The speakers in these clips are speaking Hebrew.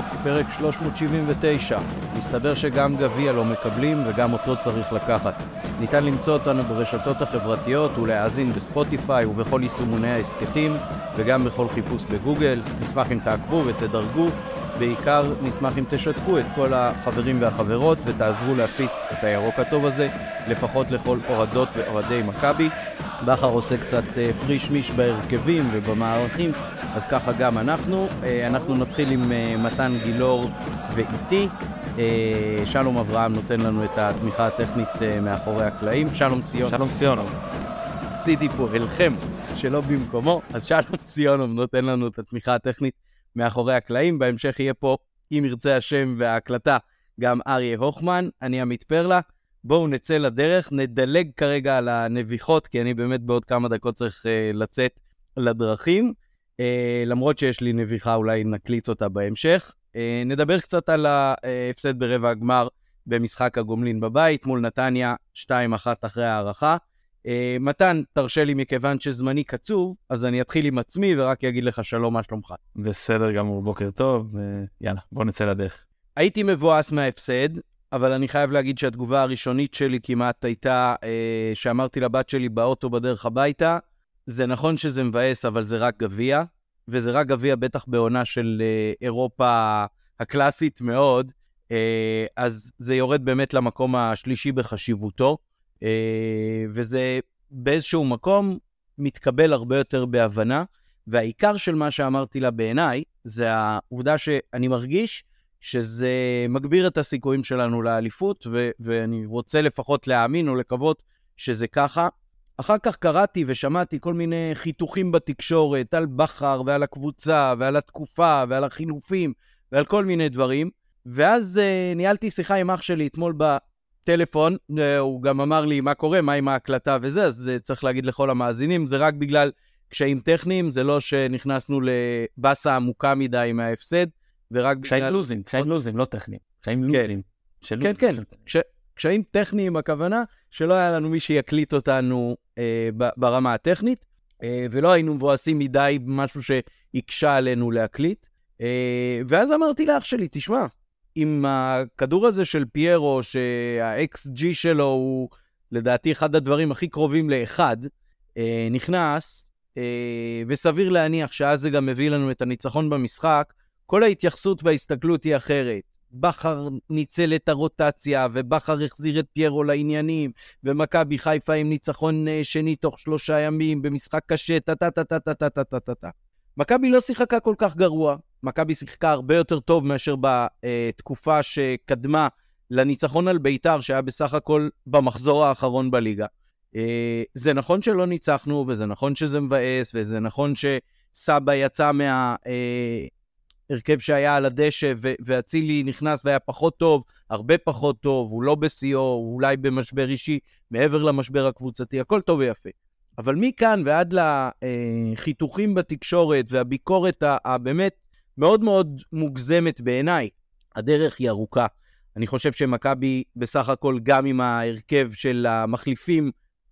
צחוק, פרק 379. מסתבר שגם גביע לא מקבלים וגם אותו צריך לקחת. ניתן למצוא אותנו ברשתות החברתיות ולהאזין בספוטיפיי ובכל יישומוני ההסכתים וגם בכל חיפוש בגוגל. נשמח אם תעקבו ותדרגו. בעיקר נשמח אם תשתפו את כל החברים והחברות ותעזרו להפיץ את הירוק הטוב הזה, לפחות לכל אוהדות ואוהדי מכבי. בכר עושה קצת אה, פריש מיש בהרכבים ובמערכים, אז ככה גם אנחנו. אה, אנחנו נתחיל עם אה, מתן גילאור ואיתי. שלום אברהם נותן לנו את התמיכה הטכנית מאחורי הקלעים. שלום סיונוב. שלום סיונוב. עשיתי פה אלחם שלא במקומו, אז שלום סיונוב נותן לנו את התמיכה הטכנית מאחורי הקלעים. בהמשך יהיה פה, אם ירצה השם וההקלטה, גם אריה הוכמן. אני עמית פרלה. בואו נצא לדרך, נדלג כרגע על הנביחות, כי אני באמת בעוד כמה דקות צריך uh, לצאת לדרכים. Uh, למרות שיש לי נביחה, אולי נקליט אותה בהמשך. Uh, נדבר קצת על ההפסד ברבע הגמר במשחק הגומלין בבית מול נתניה 2-1 אחרי ההערכה. Uh, מתן, תרשה לי מכיוון שזמני קצוב, אז אני אתחיל עם עצמי ורק אגיד לך שלום, מה שלומך? בסדר גמור, בוקר טוב, ויאללה, בוא נצא לדרך. הייתי מבואס מההפסד, אבל אני חייב להגיד שהתגובה הראשונית שלי כמעט הייתה אה, שאמרתי לבת שלי באוטו בדרך הביתה, זה נכון שזה מבאס, אבל זה רק גביע, וזה רק גביע בטח בעונה של אה, אירופה הקלאסית מאוד, אה, אז זה יורד באמת למקום השלישי בחשיבותו, אה, וזה באיזשהו מקום מתקבל הרבה יותר בהבנה, והעיקר של מה שאמרתי לה בעיניי, זה העובדה שאני מרגיש שזה מגביר את הסיכויים שלנו לאליפות, ו- ואני רוצה לפחות להאמין או לקוות שזה ככה. אחר כך קראתי ושמעתי כל מיני חיתוכים בתקשורת על בכר ועל הקבוצה ועל התקופה ועל החילופים ועל כל מיני דברים, ואז uh, ניהלתי שיחה עם אח שלי אתמול בטלפון, uh, הוא גם אמר לי מה קורה, מה עם ההקלטה וזה, אז uh, צריך להגיד לכל המאזינים, זה רק בגלל קשיים טכניים, זה לא שנכנסנו לבאסה עמוקה מדי מההפסד. ורק בגלל... קשיים לוזים, קשיים לוזים, לא טכניים. קשיים כן. לוזים. כן, כן. קש... קשיים טכניים, הכוונה שלא היה לנו מי שיקליט אותנו אה, ברמה הטכנית, אה, ולא היינו מבואסים מדי במשהו שהקשה עלינו להקליט. אה, ואז אמרתי לאח שלי, תשמע, אם הכדור הזה של פיירו, שה-XG שלו הוא לדעתי אחד הדברים הכי קרובים לאחד, אה, נכנס, אה, וסביר להניח שאז זה גם מביא לנו את הניצחון במשחק, כל ההתייחסות וההסתכלות היא אחרת. בכר ניצל את הרוטציה, ובכר החזיר את פיירו לעניינים, ומכבי חיפה עם ניצחון אה, שני תוך שלושה ימים, במשחק קשה, טה-טה-טה-טה-טה-טה-טה. מכבי לא שיחקה כל כך גרוע, מכבי שיחקה הרבה יותר טוב מאשר בתקופה שקדמה לניצחון על ביתר, שהיה בסך הכל במחזור האחרון בליגה. אה, זה נכון שלא ניצחנו, וזה נכון שזה מבאס, וזה נכון שסבא יצא מה... הרכב שהיה על הדשא, ואצילי נכנס והיה פחות טוב, הרבה פחות טוב, הוא לא בשיאו, הוא אולי במשבר אישי, מעבר למשבר הקבוצתי, הכל טוב ויפה. אבל מכאן ועד לחיתוכים בתקשורת והביקורת הבאמת מאוד מאוד מוגזמת בעיניי, הדרך היא ארוכה. אני חושב שמכבי בסך הכל, גם עם ההרכב של המחליפים,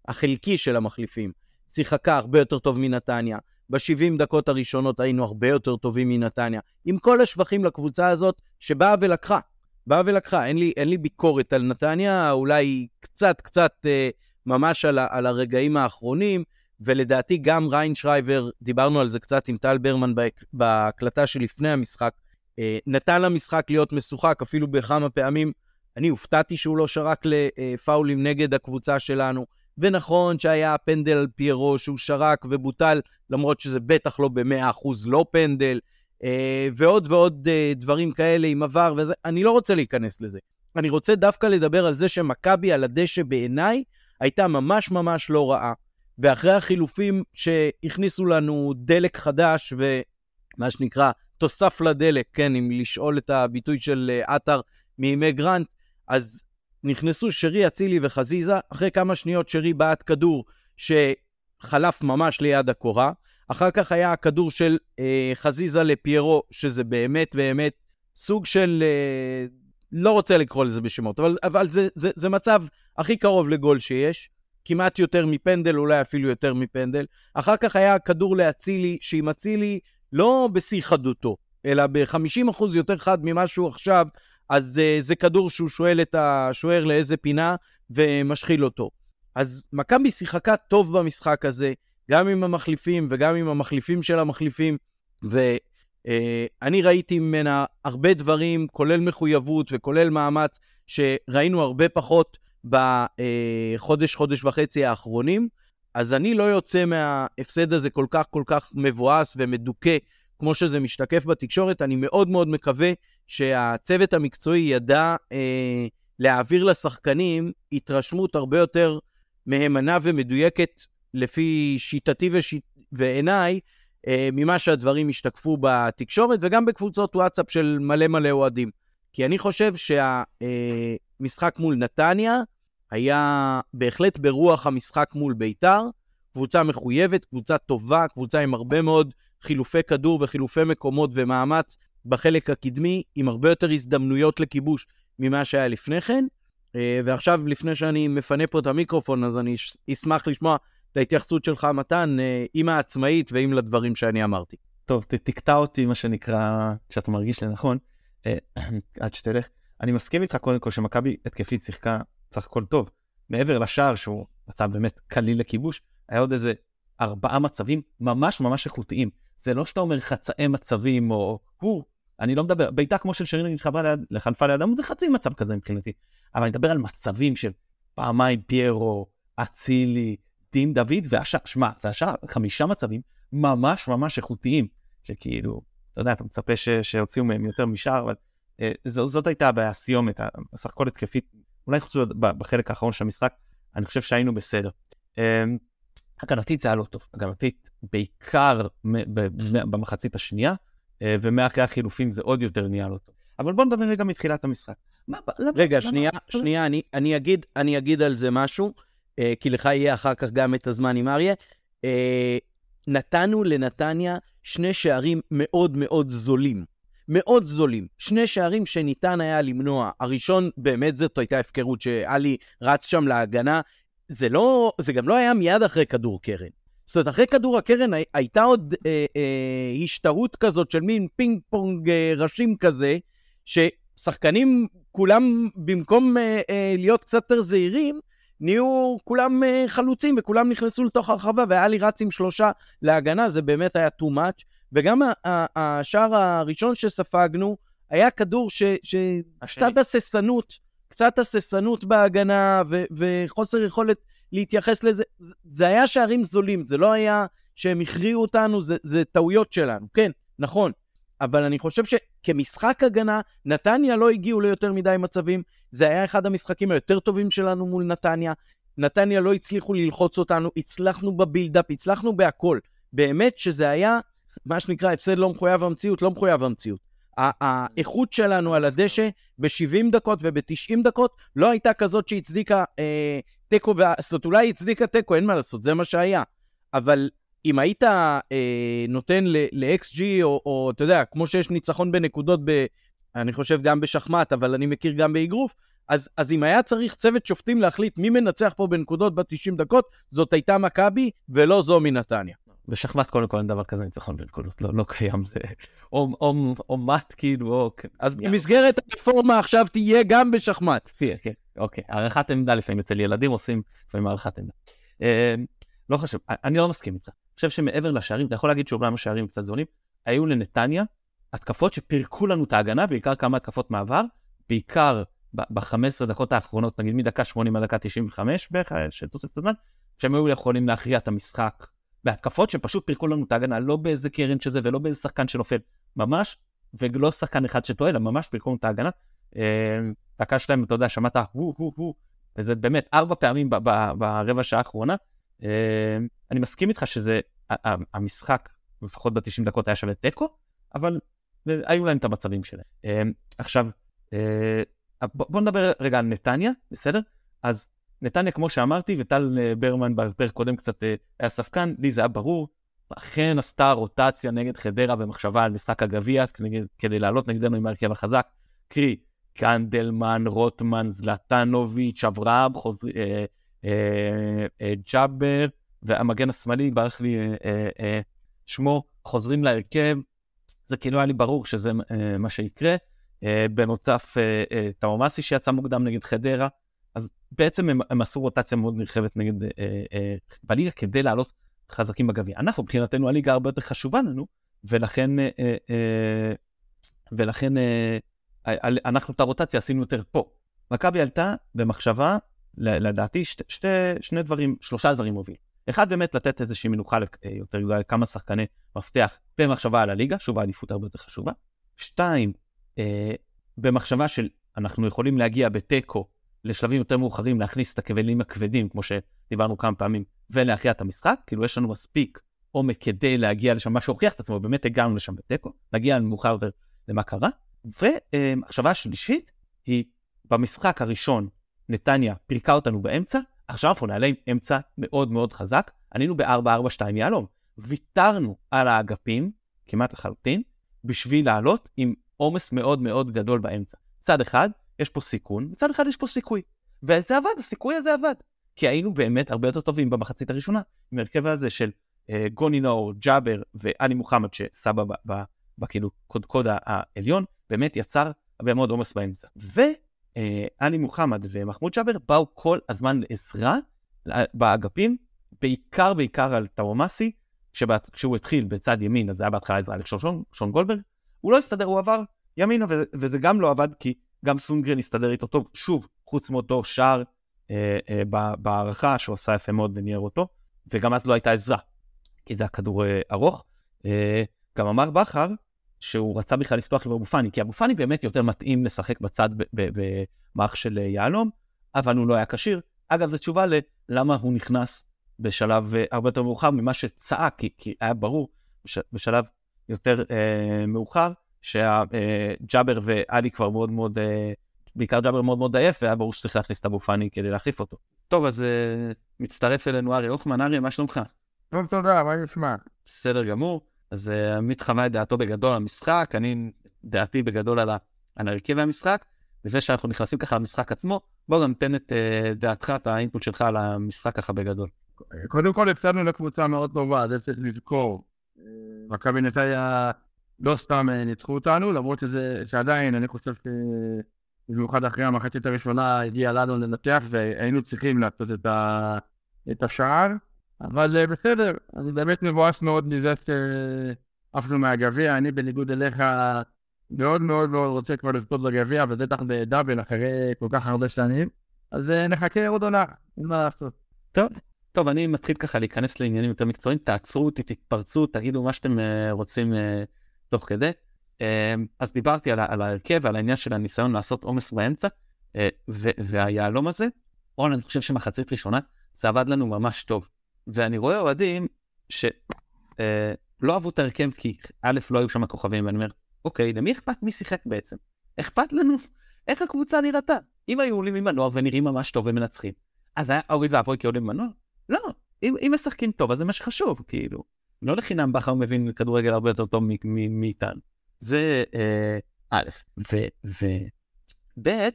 החלקי של המחליפים, שיחקה הרבה יותר טוב מנתניה. ב-70 דקות הראשונות היינו הרבה יותר טובים מנתניה. עם כל השבחים לקבוצה הזאת שבאה ולקחה. באה ולקחה. אין לי, אין לי ביקורת על נתניה, אולי קצת, קצת אה, ממש על, על הרגעים האחרונים, ולדעתי גם ריינשרייבר, דיברנו על זה קצת עם טל ברמן בהקלטה שלפני המשחק, אה, נתן למשחק להיות משוחק אפילו בכמה פעמים. אני הופתעתי שהוא לא שרק לפאולים נגד הקבוצה שלנו. ונכון שהיה פנדל על פיירו שהוא שרק ובוטל, למרות שזה בטח לא ב-100% לא פנדל, אה, ועוד ועוד אה, דברים כאלה עם עבר וזה, אני לא רוצה להיכנס לזה. אני רוצה דווקא לדבר על זה שמכבי על הדשא בעיניי הייתה ממש ממש לא רעה. ואחרי החילופים שהכניסו לנו דלק חדש ומה שנקרא תוסף לדלק, כן, אם לשאול את הביטוי של אה, עטר מימי גרנט, אז נכנסו שרי, אצילי וחזיזה, אחרי כמה שניות שרי בעט כדור שחלף ממש ליד הקורה, אחר כך היה הכדור של אה, חזיזה לפיירו, שזה באמת באמת סוג של, אה, לא רוצה לקרוא לזה בשמות, אבל, אבל זה, זה, זה מצב הכי קרוב לגול שיש, כמעט יותר מפנדל, אולי אפילו יותר מפנדל. אחר כך היה כדור לאצילי, שעם אצילי לא בשיא חדותו, אלא ב-50% יותר חד ממה שהוא עכשיו, אז uh, זה כדור שהוא שואל את השוער לאיזה פינה ומשחיל אותו. אז מכבי שיחקה טוב במשחק הזה, גם עם המחליפים וגם עם המחליפים של המחליפים, ואני uh, ראיתי ממנה הרבה דברים, כולל מחויבות וכולל מאמץ, שראינו הרבה פחות בחודש, חודש וחצי האחרונים. אז אני לא יוצא מההפסד הזה כל כך כל כך מבואס ומדוכא כמו שזה משתקף בתקשורת. אני מאוד מאוד מקווה שהצוות המקצועי ידע אה, להעביר לשחקנים התרשמות הרבה יותר מהימנה ומדויקת לפי שיטתי ושיט... ועיניי, אה, ממה שהדברים השתקפו בתקשורת וגם בקבוצות וואטסאפ של מלא מלא אוהדים. כי אני חושב שהמשחק אה, מול נתניה היה בהחלט ברוח המשחק מול ביתר. קבוצה מחויבת, קבוצה טובה, קבוצה עם הרבה מאוד חילופי כדור וחילופי מקומות ומאמץ בחלק הקדמי, עם הרבה יותר הזדמנויות לכיבוש ממה שהיה לפני כן. אה, ועכשיו, לפני שאני מפנה פה את המיקרופון, אז אני אשמח לשמוע את ההתייחסות שלך, מתן, אה, עם העצמאית ועם לדברים שאני אמרתי. טוב, תקטע אותי, מה שנקרא, כשאתה מרגיש לנכון, אה, עד שתלך. אני מסכים איתך קודם כל שמכבי התקפית שיחקה סך הכל טוב. מעבר לשער, שהוא מצב באמת קליל לכיבוש, היה עוד איזה ארבעה מצבים ממש ממש איכותיים. זה לא שאתה אומר חצאי מצבים או הוא, אני לא מדבר, בעיטה כמו של שרין התחברה ליד, לחלפה לידם, זה חצי מצב כזה מבחינתי. אבל אני מדבר על מצבים של פעמיים פיירו, אצילי, דין דוד והשאר, שמע, והשאר, חמישה מצבים ממש ממש איכותיים, שכאילו, אתה יודע, אתה מצפה שהוציאו מהם יותר משאר, אבל אה, זו, זאת הייתה הבעיה, הסיומת, בסך הכל התקפית, אולי חוץ בחלק האחרון של המשחק, אני חושב שהיינו בסדר. אה, הגנתית זה היה לא טוב, הגנתית בעיקר במחצית השנייה, אה, ומאחרי החילופים זה עוד יותר נהיה לא טוב. אבל בוא נדבר רגע מתחילת המשחק. מה, למה, רגע, למה, שנייה, למה? שנייה, אני, אני, אגיד, אני אגיד על זה משהו, אה, כי לך יהיה אחר כך גם את הזמן עם אריה. אה, נתנו לנתניה שני שערים מאוד מאוד זולים. מאוד זולים. שני שערים שניתן היה למנוע. הראשון, באמת זאת הייתה הפקרות שאלי רץ שם להגנה, זה לא, זה גם לא היה מיד אחרי כדור קרן. זאת אומרת, אחרי כדור הקרן הייתה עוד אה, אה, השתהות כזאת של מין פינג פונג אה, ראשים כזה, ששחקנים כולם, במקום אה, אה, להיות קצת יותר זהירים, נהיו כולם אה, חלוצים וכולם נכנסו לתוך הרחבה, והיה לי רץ עם שלושה להגנה, זה באמת היה too much. וגם השער הראשון שספגנו, היה כדור שקצת הססנות, קצת הססנות בהגנה ו- וחוסר יכולת להתייחס לזה. זה היה שערים זולים, זה לא היה שהם הכריעו אותנו, זה, זה טעויות שלנו. כן, נכון. אבל אני חושב שכמשחק הגנה, נתניה לא הגיעו ליותר מדי מצבים. זה היה אחד המשחקים היותר טובים שלנו מול נתניה. נתניה לא הצליחו ללחוץ אותנו, הצלחנו בבילדאפ, הצלחנו בהכל. באמת שזה היה, מה שנקרא, הפסד לא מחויב המציאות, לא מחויב המציאות. האיכות שלנו על הדשא ב-70 דקות וב-90 דקות לא הייתה כזאת שהצדיקה אה, תיקו, זאת אומרת, אולי הצדיקה תיקו, אין מה לעשות, זה מה שהיה. אבל אם היית אה, נותן ל-XG, או, או אתה יודע, כמו שיש ניצחון בנקודות, ב, אני חושב גם בשחמט, אבל אני מכיר גם באגרוף, אז, אז אם היה צריך צוות שופטים להחליט מי מנצח פה בנקודות ב-90 דקות, זאת הייתה מכבי ולא זו מנתניה. בשחמט קודם כל אין דבר כזה ניצחון בנקודות, לא, לא קיים, זה או, או, או מט כאילו, או... אז במסגרת הרפורמה עכשיו תהיה גם בשחמט. תהיה, כן, אוקיי. הערכת עמדה לפעמים אצל ילדים עושים לפעמים הערכת עמדה. אה, לא חשוב, אני לא מסכים איתך. אני חושב שמעבר לשערים, אתה יכול להגיד שאומנם השערים קצת זולים, היו לנתניה התקפות שפירקו לנו את ההגנה, בעיקר כמה התקפות מעבר, בעיקר ב-15 דקות האחרונות, נגיד מדקה 80 עד דקה 95 בערך, שתוסף את הזמן, שהם היו יכולים להכריע את המשחק בהתקפות שפשוט פירקו לנו את ההגנה, לא באיזה קרן שזה ולא באיזה שחקן שנופל, ממש, ולא שחקן אחד שטועה, אלא ממש פירקו לנו את ההגנה. אה, דקה שלהם, אתה יודע, שמעת הו הו הו, וזה באמת ארבע פעמים ברבע שעה האחרונה. אה, אני מסכים איתך שזה, המשחק, לפחות ב-90 דקות היה שווה תיקו, אבל היו להם את המצבים שלהם. אה, עכשיו, בוא נדבר רגע על נתניה, בסדר? אז נתניה, כמו שאמרתי, וטל אה, ברמן בפרק קודם קצת אה, היה ספקן, לי זה היה ברור, אכן עשתה רוטציה נגד חדרה במחשבה על משחק הגביע, כדי לעלות נגדנו עם ההרכב החזק, קרי, קנדלמן, רוטמן, זלטנוביץ', אברהם, חוזר, אה, אה, אה, ג'אבר, והמגן השמאלי, ברח לי אה, אה, אה, שמו, חוזרים להרכב, זה כאילו היה לי ברור שזה אה, מה שיקרה. אה, בנוסף, אה, אה, טאומאסי שיצא מוקדם נגד חדרה, אז בעצם הם, הם עשו רוטציה מאוד נרחבת נגד אה, אה, בליגה כדי לעלות חזקים בגביע. אנחנו, מבחינתנו, הליגה הרבה יותר חשובה לנו, ולכן, אה, אה, ולכן אה, אנחנו את הרוטציה עשינו יותר פה. מכבי עלתה במחשבה, לדעתי, שתי, שתי, שני דברים, שלושה דברים מובילים. אחד, באמת לתת איזושהי מנוחה אה, יותר גדולה לכמה שחקני מפתח במחשבה על הליגה, שוב האליפות הרבה יותר חשובה. שתיים, אה, במחשבה של אנחנו יכולים להגיע בתיקו לשלבים יותר מאוחרים, להכניס את הכבלים הכבדים, כמו שדיברנו כמה פעמים, ולהכריע את המשחק, כאילו יש לנו מספיק עומק כדי להגיע לשם, מה שהוכיח את עצמו, באמת הגענו לשם בתיקו, נגיע מאוחר יותר למה קרה. ומחשבה השלישית היא, במשחק הראשון נתניה פירקה אותנו באמצע, עכשיו אנחנו נעלה עם אמצע מאוד מאוד חזק, ענינו ב-4-4-2 יהלום. ויתרנו על האגפים, כמעט לחלוטין, בשביל לעלות עם עומס מאוד מאוד גדול באמצע. צד אחד, יש פה סיכון, מצד אחד יש פה סיכוי. וזה עבד, הסיכוי הזה עבד. כי היינו באמת הרבה יותר טובים במחצית הראשונה, עם הרכב הזה של אה, גוני נאור, ג'אבר ואני מוחמד שסבא בכאילו קודקוד העליון, באמת יצר הרבה מאוד עומס באמצע. ואני אה, מוחמד ומחמוד ג'אבר באו כל הזמן לעזרה באגפים, בעיקר בעיקר על טאומאסי, כשהוא התחיל בצד ימין, אז זה היה בהתחלה עזרה לשון שון גולדברג, הוא לא הסתדר, הוא עבר ימינה, וזה גם לא עבד כי גם סונגרן הסתדר איתו טוב, שוב, חוץ מאותו שער אה, אה, בהערכה שהוא עשה יפה מאוד וניער אותו, וגם אז לא הייתה עזרה, כי זה הכדור אה, ארוך. אה, גם אמר בכר שהוא רצה בכלל לפתוח עם אבו פאני, כי אבו פאני באמת יותר מתאים לשחק בצד במערך של אה, יהלום, אבל הוא לא היה כשיר. אגב, זו תשובה ללמה הוא נכנס בשלב אה, הרבה יותר מאוחר ממה שצעק, כי, כי היה ברור בש, בשלב יותר אה, מאוחר שג'אבר אה, ואלי כבר מאוד מאוד, אה, בעיקר ג'אבר מאוד מאוד עייף, והיה ברור שצריך להכניס את אבו פאני כדי להחליף אותו. טוב, אז אה, מצטרף אלינו אריה הוכמן. אריה, מה שלומך? טוב, תודה, מה נשמע? בסדר גמור. אז עמית חווה את דעתו בגדול על המשחק, אני דעתי בגדול על, על הרכב המשחק. לפני שאנחנו נכנסים ככה למשחק עצמו, בוא גם תן את דעתך, את האינפוט שלך על המשחק ככה בגדול. קודם כל הפסדנו לקבוצה מאוד טובה, זה צריך לזכור. מכבי נתניה לא סתם אה, ניצחו אותנו, למרות שזה, שעדיין אני חושב שבמיוחד אחרי המחצית הראשונה הגיע לנו לנתח והיינו צריכים לעשות את, ה... את השער, אבל אה, בסדר, אני באמת מבואס מאוד מזה שעפנו מהגביע, אני בניגוד אליך מאוד מאוד מאוד רוצה כבר לזכות בגביע, ובטח בדאבל אחרי כל כך הרבה שנים, אז אה, נחכה עוד עונה, אין מה לעשות. טוב, טוב, אני מתחיל ככה להיכנס לעניינים יותר מקצועיים, תעצרו אותי, תתפרצו, תגידו מה שאתם רוצים תוך כדי. אמ, אז דיברתי על, ההרכב ועל העניין של הניסיון לעשות עומס באמצע, אה, והיהלום הזה, רון, אני חושב שמחצית ראשונה זה עבד לנו ממש טוב. ואני רואה אוהדים שלא אה, אהבו את ההרכב כי א', לא היו שם כוכבים, ואני אומר, אוקיי, למי אכפת מי שיחק בעצם? אכפת לנו איך הקבוצה נראתה. אם היו עולים עם הנוער ונראים ממש טוב ומנצחים, אז היה אוי ואבוי כי עולים עם הנוער? לא, אם, אם משחקים טוב, אז זה מה שחשוב, כאילו. לא לחינם בכר מבין כדורגל הרבה יותר טוב מאיתנו. זה אה, א', וב',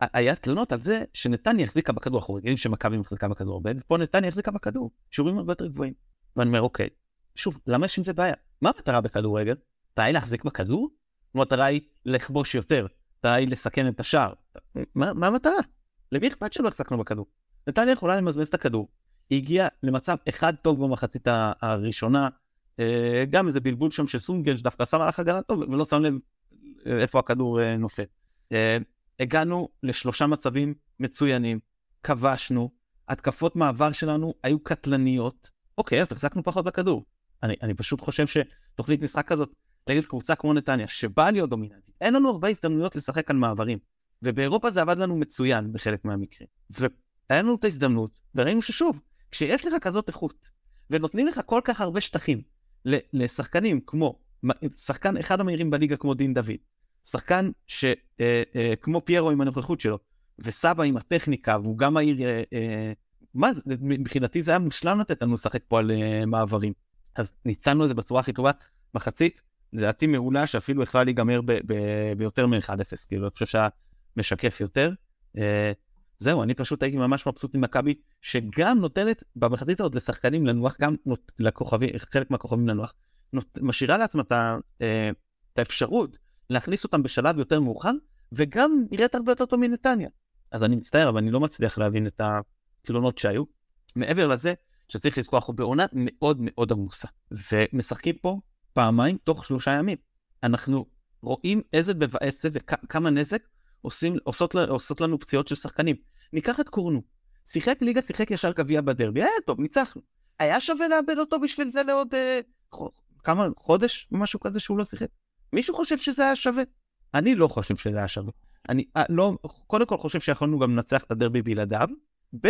היה תלונות על זה שנתניה החזיקה בכדור, אנחנו רגילים שמכבי מחזיקה בכדור הרבה, ופה נתניה החזיקה בכדור, שיעורים הרבה יותר גבוהים. ואני אומר, אוקיי, שוב, למה יש עם זה בעיה? מה המטרה בכדורגל? המטרה היא להחזיק בכדור? המטרה היא לכבוש יותר, המטרה היא לסכן את השער. מה המטרה? למי אכפת שלא החזקנו בכדור? נתניה יכולה למזמז את הכדור, היא הגיעה למצב אחד טוב במחצית הראשונה, אה, גם איזה בלבול שם של סונגל שדווקא שם הלך הגנה טוב ולא שם לב אה, איפה הכדור אה, נופל. הגענו לשלושה מצבים מצוינים, כבשנו, התקפות מעבר שלנו היו קטלניות, אוקיי, אז החזקנו פחות בכדור. אני, אני פשוט חושב שתוכנית משחק כזאת, נגד קבוצה כמו נתניה, שבאה להיות דומיננטית, אין לנו הרבה הזדמנויות לשחק על מעברים. ובאירופה זה עבד לנו מצוין בחלק מהמקרים. והיה לנו את ההזדמנות, וראינו ששוב, כשיש לך כזאת איכות, ונותנים לך כל כך הרבה שטחים לשחקנים כמו, שחקן אחד המהירים בליגה כמו דין דוד, שחקן שכמו אה, אה, פיירו עם הנוכחות שלו, וסבא עם הטכניקה, והוא גם מהיר, אה, אה, מה, מבחינתי זה היה מושלם לתת לנו לשחק פה על אה, מעברים. אז ניצלנו את זה בצורה הכי טובה, מחצית, לדעתי מעולה, שאפילו יכלה להיגמר ביותר מ-1-0, כאילו, אני חושב שהיה משקף יותר. אה, זהו, אני פשוט הייתי ממש מבסוט עם מכבי, שגם נותנת במחצית הזאת לשחקנים לנוח, גם נות, לכוכבים, חלק מהכוכבים לנוח, נות, משאירה לעצמה את את האפשרות להכניס אותם בשלב יותר מאוחר, וגם נראית הרבה יותר טוב מנתניה. אז אני מצטער, אבל אני לא מצליח להבין את התלונות שהיו. מעבר לזה, שצריך לזכור, אנחנו בעונה מאוד מאוד עמוסה, ומשחקים פה פעמיים תוך שלושה ימים. אנחנו רואים איזה מבאס זה וכמה נזק עושים, עושות, עושות לנו פציעות של שחקנים. ניקח את קורנו, שיחק ליגה, שיחק ישר גביע בדרבי, היה טוב, ניצחנו. היה שווה לאבד אותו בשביל זה לעוד אה, כמה, חודש, משהו כזה שהוא לא שיחק? מישהו חושב שזה היה שווה? אני לא חושב שזה היה שווה. אני אה, לא, קודם כל חושב שיכולנו גם לנצח את הדרבי בלעדיו, ב',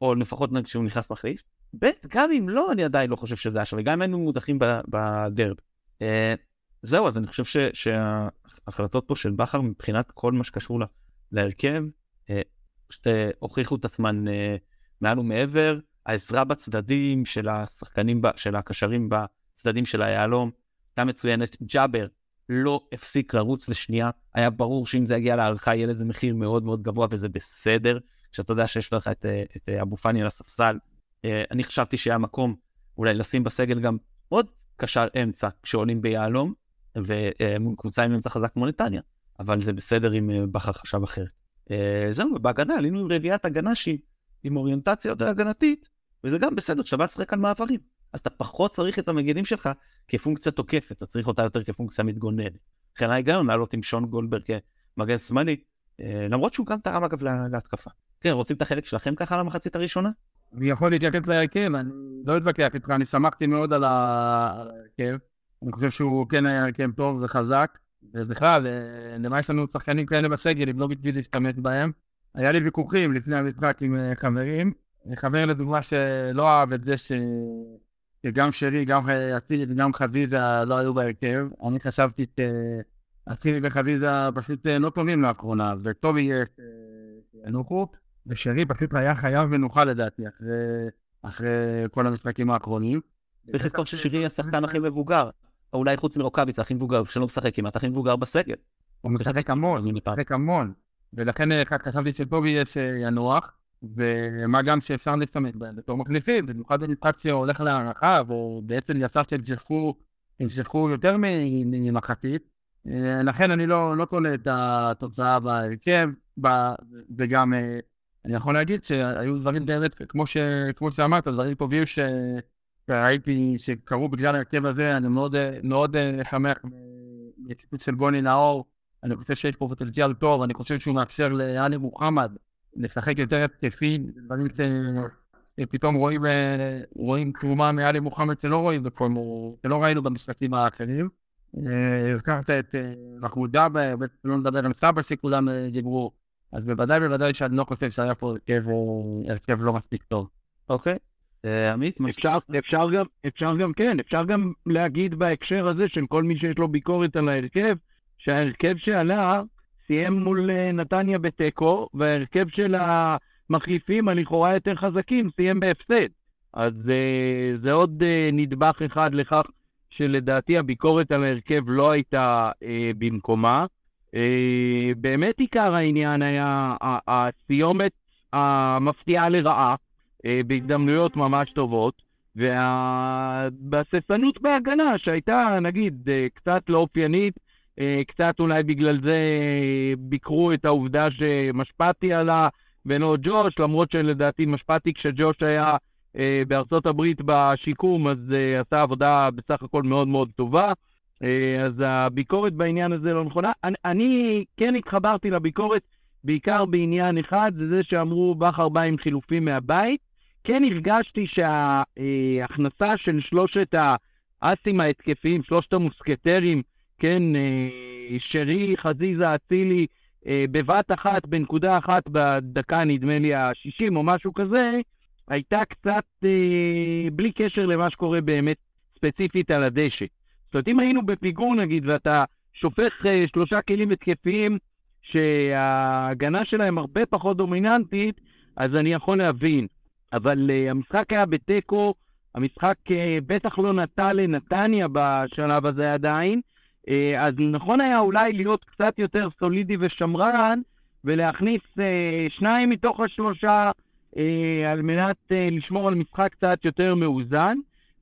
או לפחות כשהוא נכנס מחליף, ב', גם אם לא, אני עדיין לא חושב שזה היה שווה, גם אם היינו מודחים בדרבי. אה, זהו, אז אני חושב ש, שההחלטות פה של בכר מבחינת כל מה שקשור לה, להרכב, אה, פשוט אה, הוכיחו את עצמן אה, מעל ומעבר. העזרה בצדדים של השחקנים, של הקשרים בצדדים של היהלום, הייתה מצוינת. ג'אבר לא הפסיק לרוץ לשנייה, היה ברור שאם זה יגיע להערכה יהיה לזה מחיר מאוד מאוד גבוה וזה בסדר, כשאתה יודע שיש לך את, את אבו פאני על הספסל. אני חשבתי שהיה מקום אולי לשים בסגל גם עוד קשר אמצע כשעולים ביהלום, ומול קבוצה עם אמצע חזק כמו נתניה, אבל זה בסדר אם אה, בכר חשב אחרת. אה, זהו, ובהגנה עלינו עם רביעיית הגנה שהיא עם אוריינטציה יותר הגנתית, וזה גם בסדר, שווה לשחק על מעברים. אז אתה פחות צריך את המגינים שלך כפונקציה תוקפת, אתה צריך אותה יותר כפונקציה מתגוננת. לכן ההיגיון לעלות עם שון גולדברג כמגן שמאלי, אה, למרות שהוא גם תרם אגב להתקפה. כן, רוצים את החלק שלכם ככה למחצית הראשונה? אני יכול להתייחס להרכב, אני לא אתווכח איתך, אני שמחתי מאוד על ההרכב. אני חושב שהוא כן היה הרכב טוב וחזק, ובכלל, אה, למה יש לנו שחקנים כאלה בסגל, אם לא בשביל להשתמש בהם. היה לי ויכוחים לפני המשחק עם אה, חברים, חבר לדוגמה שלא אהב את זה ש... שגם שרי, גם אצילי וגם חזיזה לא היו בהרכב. אני חשבתי שאצילי וחזיזה פשוט אה, לא טובים לאחרונה, וטוב יהיה שינוחו, ושרי פשוט היה חייב מנוחה לדעתי, אחרי, אחרי כל המשחקים האחרונים. צריך לזכור ששירי השחקן הכי מבוגר. או אולי חוץ מרוקאביץ, הכי מבוגר, שלא משחק כמעט, הכי מבוגר בסגל. הוא משחק המון, הוא משחק המון. ולכן אה, חשבתי שטובי יש ינוח, ומה גם שאפשר להשתמש בהם בתור מחליפים, במיוחד במשחק שהולך להערכה, ובעצם יצא שהם שיחקו יותר ממחצית. אה, לכן אני לא, לא קונה את התוצאה בהרכב, וגם אה, אני יכול להגיד שהיו דברים באמת, כמו, ש, כמו שאמרת, דברים טובים ש... ראיתי שקרו בגלל ההרכב הזה, אני מאוד מאוד שמח מהציטוט של בוני נאור. אני חושב שיש פה פוטנציאל טוב, אני חושב שהוא מאפשר לאלי מוחמד לשחק יותר התקפי, דברים שפתאום רואים, רואים תרומה מאלי מוחמד שלא רואים בפורמו, שלא ראינו במשחקים האחרים. הזכרת את מחמוד דאבה, לא נדבר על סבא שכולם דיברו, אז בוודאי בוודאי שאני לא חושב שהיה פה הרכב לא מספיק טוב. אוקיי. אה, עמית, אפשר, אפשר, גם, אפשר גם, כן, אפשר גם להגיד בהקשר הזה של כל מי שיש לו ביקורת על ההרכב, שההרכב שעלה סיים מול אה, נתניה בתיקו, וההרכב של המחליפים הלכאורה יותר חזקים סיים בהפסד. אז uh, זה עוד נדבך אחד לכך שלדעתי הביקורת על ההרכב לא הייתה במקומה. באמת עיקר העניין היה הסיומת המפתיעה לרעה אה, בהזדמנויות ממש טובות, והבססנות בהגנה שהייתה, נגיד, אה, קצת לא אופיינית, אה, קצת אולי בגלל זה ביקרו את העובדה שמשפטי עלה ולא ג'וש, למרות שלדעתי משפטי כשג'וש היה בארצות הברית בשיקום, אז עשה עבודה בסך הכל מאוד מאוד טובה. אז הביקורת בעניין הזה לא נכונה. אני, אני כן התחברתי לביקורת בעיקר בעניין אחד, זה זה שאמרו בכר בא עם חילופים מהבית. כן הרגשתי שההכנסה של שלושת האסים ההתקפיים, שלושת המוסקטרים, כן, אה, שרי, חזיזה, אצילי, אה, בבת אחת, בנקודה אחת, בדקה נדמה לי ה-60 או משהו כזה, הייתה קצת אה, בלי קשר למה שקורה באמת ספציפית על הדשא. זאת אומרת, אם היינו בפיגור נגיד, ואתה שופך שלושה כלים התקפיים שההגנה שלהם הרבה פחות דומיננטית, אז אני יכול להבין. אבל uh, המשחק היה בתיקו, המשחק uh, בטח לא נטע לנתניה בשלב הזה עדיין, uh, אז נכון היה אולי להיות קצת יותר סולידי ושמרן, ולהכניס uh, שניים מתוך השלושה uh, על מנת uh, לשמור על משחק קצת יותר מאוזן.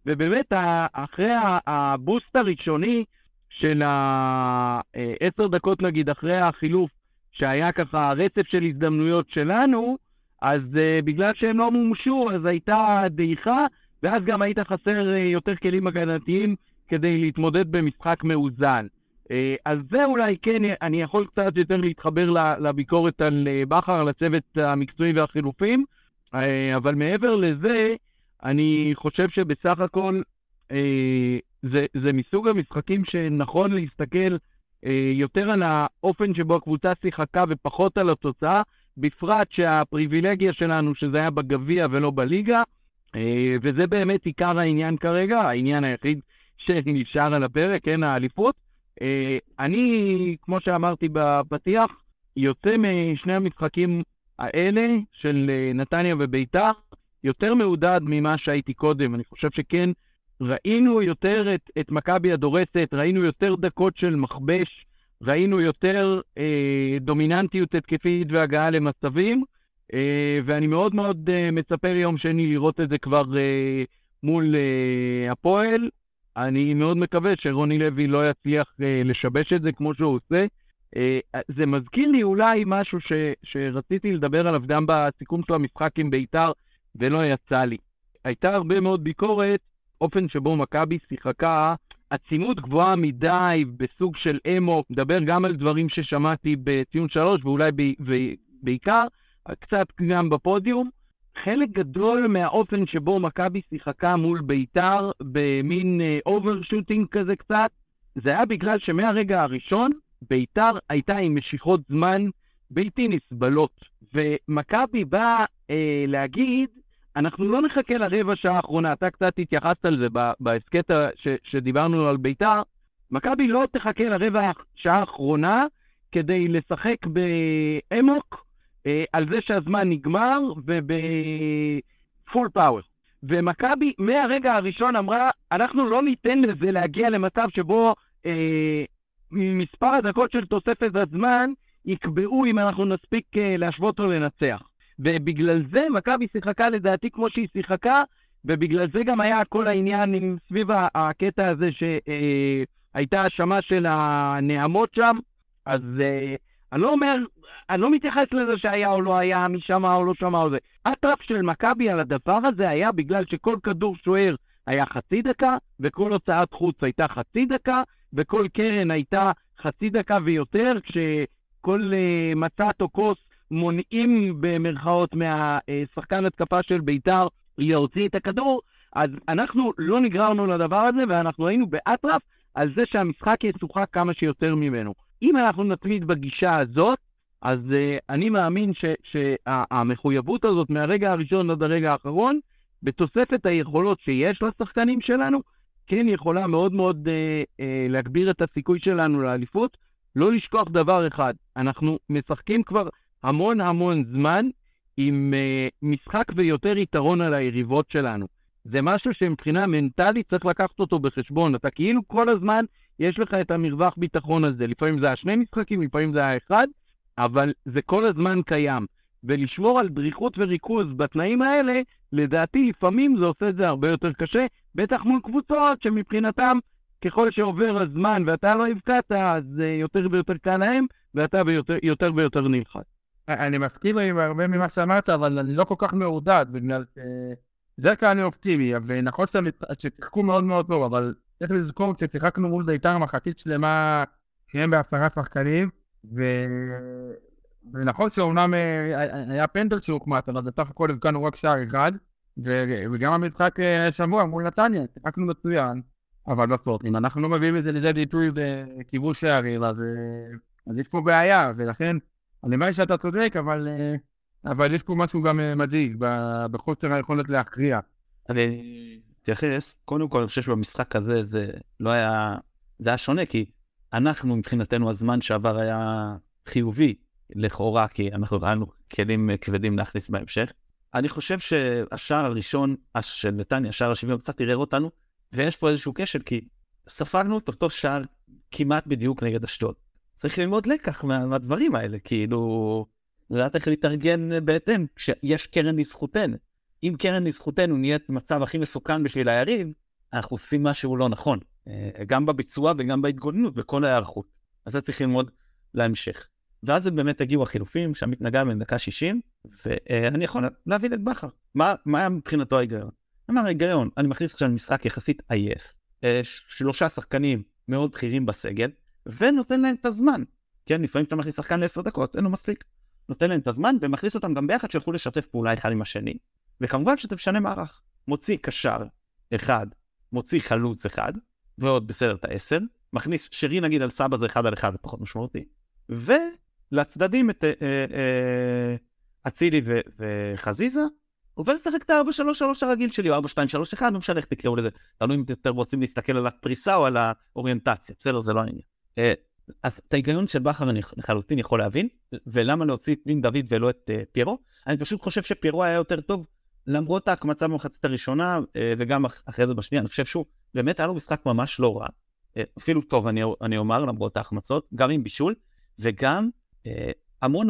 ובאמת, אחרי הבוסט הראשוני של העשר דקות נגיד אחרי החילוף, שהיה ככה רצף של הזדמנויות שלנו, אז uh, בגלל שהם לא מומשו, אז הייתה דעיכה, ואז גם היית חסר uh, יותר כלים הגנתיים כדי להתמודד במשחק מאוזן. Uh, אז זה אולי כן, אני יכול קצת יותר להתחבר לביקורת על uh, בכר, על הצוות המקצועי והחילופים, uh, אבל מעבר לזה, אני חושב שבסך הכל uh, זה, זה מסוג המשחקים שנכון להסתכל uh, יותר על האופן שבו הקבוצה שיחקה ופחות על התוצאה, בפרט שהפריבילגיה שלנו, שזה היה בגביע ולא בליגה, אה, וזה באמת עיקר העניין כרגע, העניין היחיד שנשאר על הפרק, כן, האליפות. אה, אני, כמו שאמרתי בפתיח, יוצא משני המשחקים האלה של אה, נתניה וביתר, יותר מעודד ממה שהייתי קודם. אני חושב שכן, ראינו יותר את, את מכבי הדורסת, ראינו יותר דקות של מכבש, ראינו יותר אה, דומיננטיות התקפית והגעה למצבים, אה, ואני מאוד מאוד אה, מצפה ליום שני לראות את זה כבר אה, מול אה, הפועל. אני מאוד מקווה שרוני לוי לא יצליח אה, לשבש את זה כמו שהוא עושה. אה, זה מזכיר לי אולי משהו ש, שרציתי לדבר עליו גם בסיכום של המשחק עם בית"ר, ולא יצא לי. הייתה הרבה מאוד ביקורת, אופן שבו מכבי שיחקה עצימות גבוהה מדי בסוג של אמו, מדבר גם על דברים ששמעתי בציון שלוש ואולי ב, בעיקר, קצת גם בפודיום. חלק גדול מהאופן שבו מכבי שיחקה מול בית"ר במין overshooting uh, כזה קצת, זה היה בגלל שמהרגע הראשון בית"ר הייתה עם משיכות זמן בלתי נסבלות. ומכבי באה uh, להגיד, אנחנו לא נחכה לרבע שעה האחרונה, אתה קצת התייחסת על זה בהסכת שדיברנו על ביתר, מכבי לא תחכה לרבע שעה האחרונה כדי לשחק באמוק אה, על זה שהזמן נגמר וב full power. ומכבי מהרגע הראשון אמרה, אנחנו לא ניתן לזה להגיע למצב שבו אה, מספר הדקות של תוספת הזמן יקבעו אם אנחנו נספיק אה, להשוות או לנצח. ובגלל זה מכבי שיחקה לדעתי כמו שהיא שיחקה, ובגלל זה גם היה כל העניין עם, סביב הקטע הזה שהייתה האשמה של הנעמות שם, אז אה, אני לא אומר, אני לא מתייחס לזה שהיה או לא היה, מי שמע או לא שמע או זה. הטראפ של מכבי על הדבר הזה היה בגלל שכל כדור שוער היה חצי דקה, וכל הוצאת חוץ הייתה חצי דקה, וכל קרן הייתה חצי דקה ויותר, כשכל uh, מצת או כוס מונעים במרכאות מהשחקן התקפה של בית"ר להוציא את הכדור, אז אנחנו לא נגררנו לדבר הזה ואנחנו היינו באטרף על זה שהמשחק ישוחק כמה שיותר ממנו. אם אנחנו נתמיד בגישה הזאת, אז uh, אני מאמין שהמחויבות הזאת מהרגע הראשון עד הרגע האחרון, בתוספת היכולות שיש לשחקנים שלנו, כן יכולה מאוד מאוד uh, uh, להגביר את הסיכוי שלנו לאליפות. לא לשכוח דבר אחד, אנחנו משחקים כבר המון המון זמן עם uh, משחק ויותר יתרון על היריבות שלנו. זה משהו שמבחינה מנטלית צריך לקחת אותו בחשבון. אתה כאילו כל הזמן, יש לך את המרווח ביטחון הזה. לפעמים זה היה שני משחקים, לפעמים זה היה אחד, אבל זה כל הזמן קיים. ולשמור על דריכות וריכוז בתנאים האלה, לדעתי לפעמים זה עושה את זה הרבה יותר קשה, בטח מול קבוצות שמבחינתם, ככל שעובר הזמן ואתה לא הבקעת, אז uh, יותר ויותר קל להם, ואתה ביותר, יותר ויותר נלחץ. אני מסכים עם הרבה ממה שאמרת, אבל אני לא כל כך מעודד, בגלל ש... זה כאן אני אופטימי, ונכון ששיחקו מאוד מאוד טוב, אבל צריך לזכור ששיחקנו מול בית"ר מחצית שלמה שהם בעשרה שחקנים, ו... ונכון שאומנם אה, היה פנדל שהוקמט, אבל בסך הכל הבקענו רק שער אחד, ו... וגם המשחק אה, שבוע מול נתניה, שיחקנו מצוין, אבל בספורט, אם אנחנו לא מביאים את זה לידי ביטוי בכיבוש שערים, אז, אה, אז יש פה בעיה, ולכן הלוואי שאתה צודק, אבל, אה, אבל יש פה משהו גם אה, מדאיג בחוסר היכולת להכריע. אני אתייחס, קודם כל אני חושב שבמשחק הזה זה לא היה, זה היה שונה, כי אנחנו מבחינתנו הזמן שעבר היה חיובי לכאורה, כי אנחנו ראינו כלים כבדים להכניס בהמשך. אני חושב שהשער הראשון של נתניה, שער השוויון, קצת ערער אותנו, ויש פה איזשהו כשל, כי ספגנו את אותו שער כמעט בדיוק נגד אשדוד. צריך ללמוד לקח מה, מהדברים האלה, כאילו, לדעת איך להתארגן בהתאם, כשיש קרן לזכותנו. אם קרן לזכותנו נהיית במצב הכי מסוכן בשביל היריב, אנחנו עושים משהו לא נכון, אה, גם בביצוע וגם בהתגוננות, בכל ההיערכות. אז זה צריך ללמוד להמשך. ואז הם באמת הגיעו החילופים, שם התנגע בין דקה 60, ואני יכול להבין את בכר. מה, מה היה מבחינתו ההיגיון? אמר ההיגיון, אני מכניס עכשיו משחק יחסית עייף, אה, שלושה שחקנים מאוד בכירים בסגל, ונותן להם את הזמן. כן, לפעמים כשאתה מכניס שחקן לעשר דקות, אין לו מספיק. נותן להם את הזמן ומכניס אותם גם ביחד שיוכלו לשתף פעולה אחד עם השני. וכמובן שזה משנה מערך. מוציא קשר אחד, מוציא חלוץ אחד, ועוד בסדר את העשר, מכניס שרי נגיד על סבא זה אחד על אחד, זה פחות משמעותי. ולצדדים את אה, אה, אצילי וחזיזה, ולשחק את ה-4-3-3 הרגיל שלי, או 4-2-3-1, לא משנה איך תקראו לזה. תלוי אם אתם רוצים להסתכל על הפריסה או על האוריינטציה, בסדר, זה לא העניין. אה, אז את ההיגיון של בכר אני לחלוטין יכול להבין, ולמה להוציא את דין דוד ולא את uh, פיירו? אני פשוט חושב שפיירו היה יותר טוב, למרות ההחמצה במחצית הראשונה, uh, וגם אחרי זה בשנייה, אני חושב שהוא באמת היה לו משחק ממש לא רע, uh, אפילו טוב אני, אני אומר, למרות ההחמצות, גם עם בישול, וגם uh, המון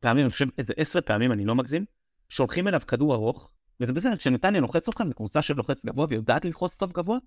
פעמים, אני חושב איזה עשר פעמים, אני לא מגזים, שולחים אליו כדור ארוך, וזה בסדר, כשנתניה לוחץ אתכם, זו קבוצה שלוחץ גבוה ויודעת ללחוץ טוב גבוה,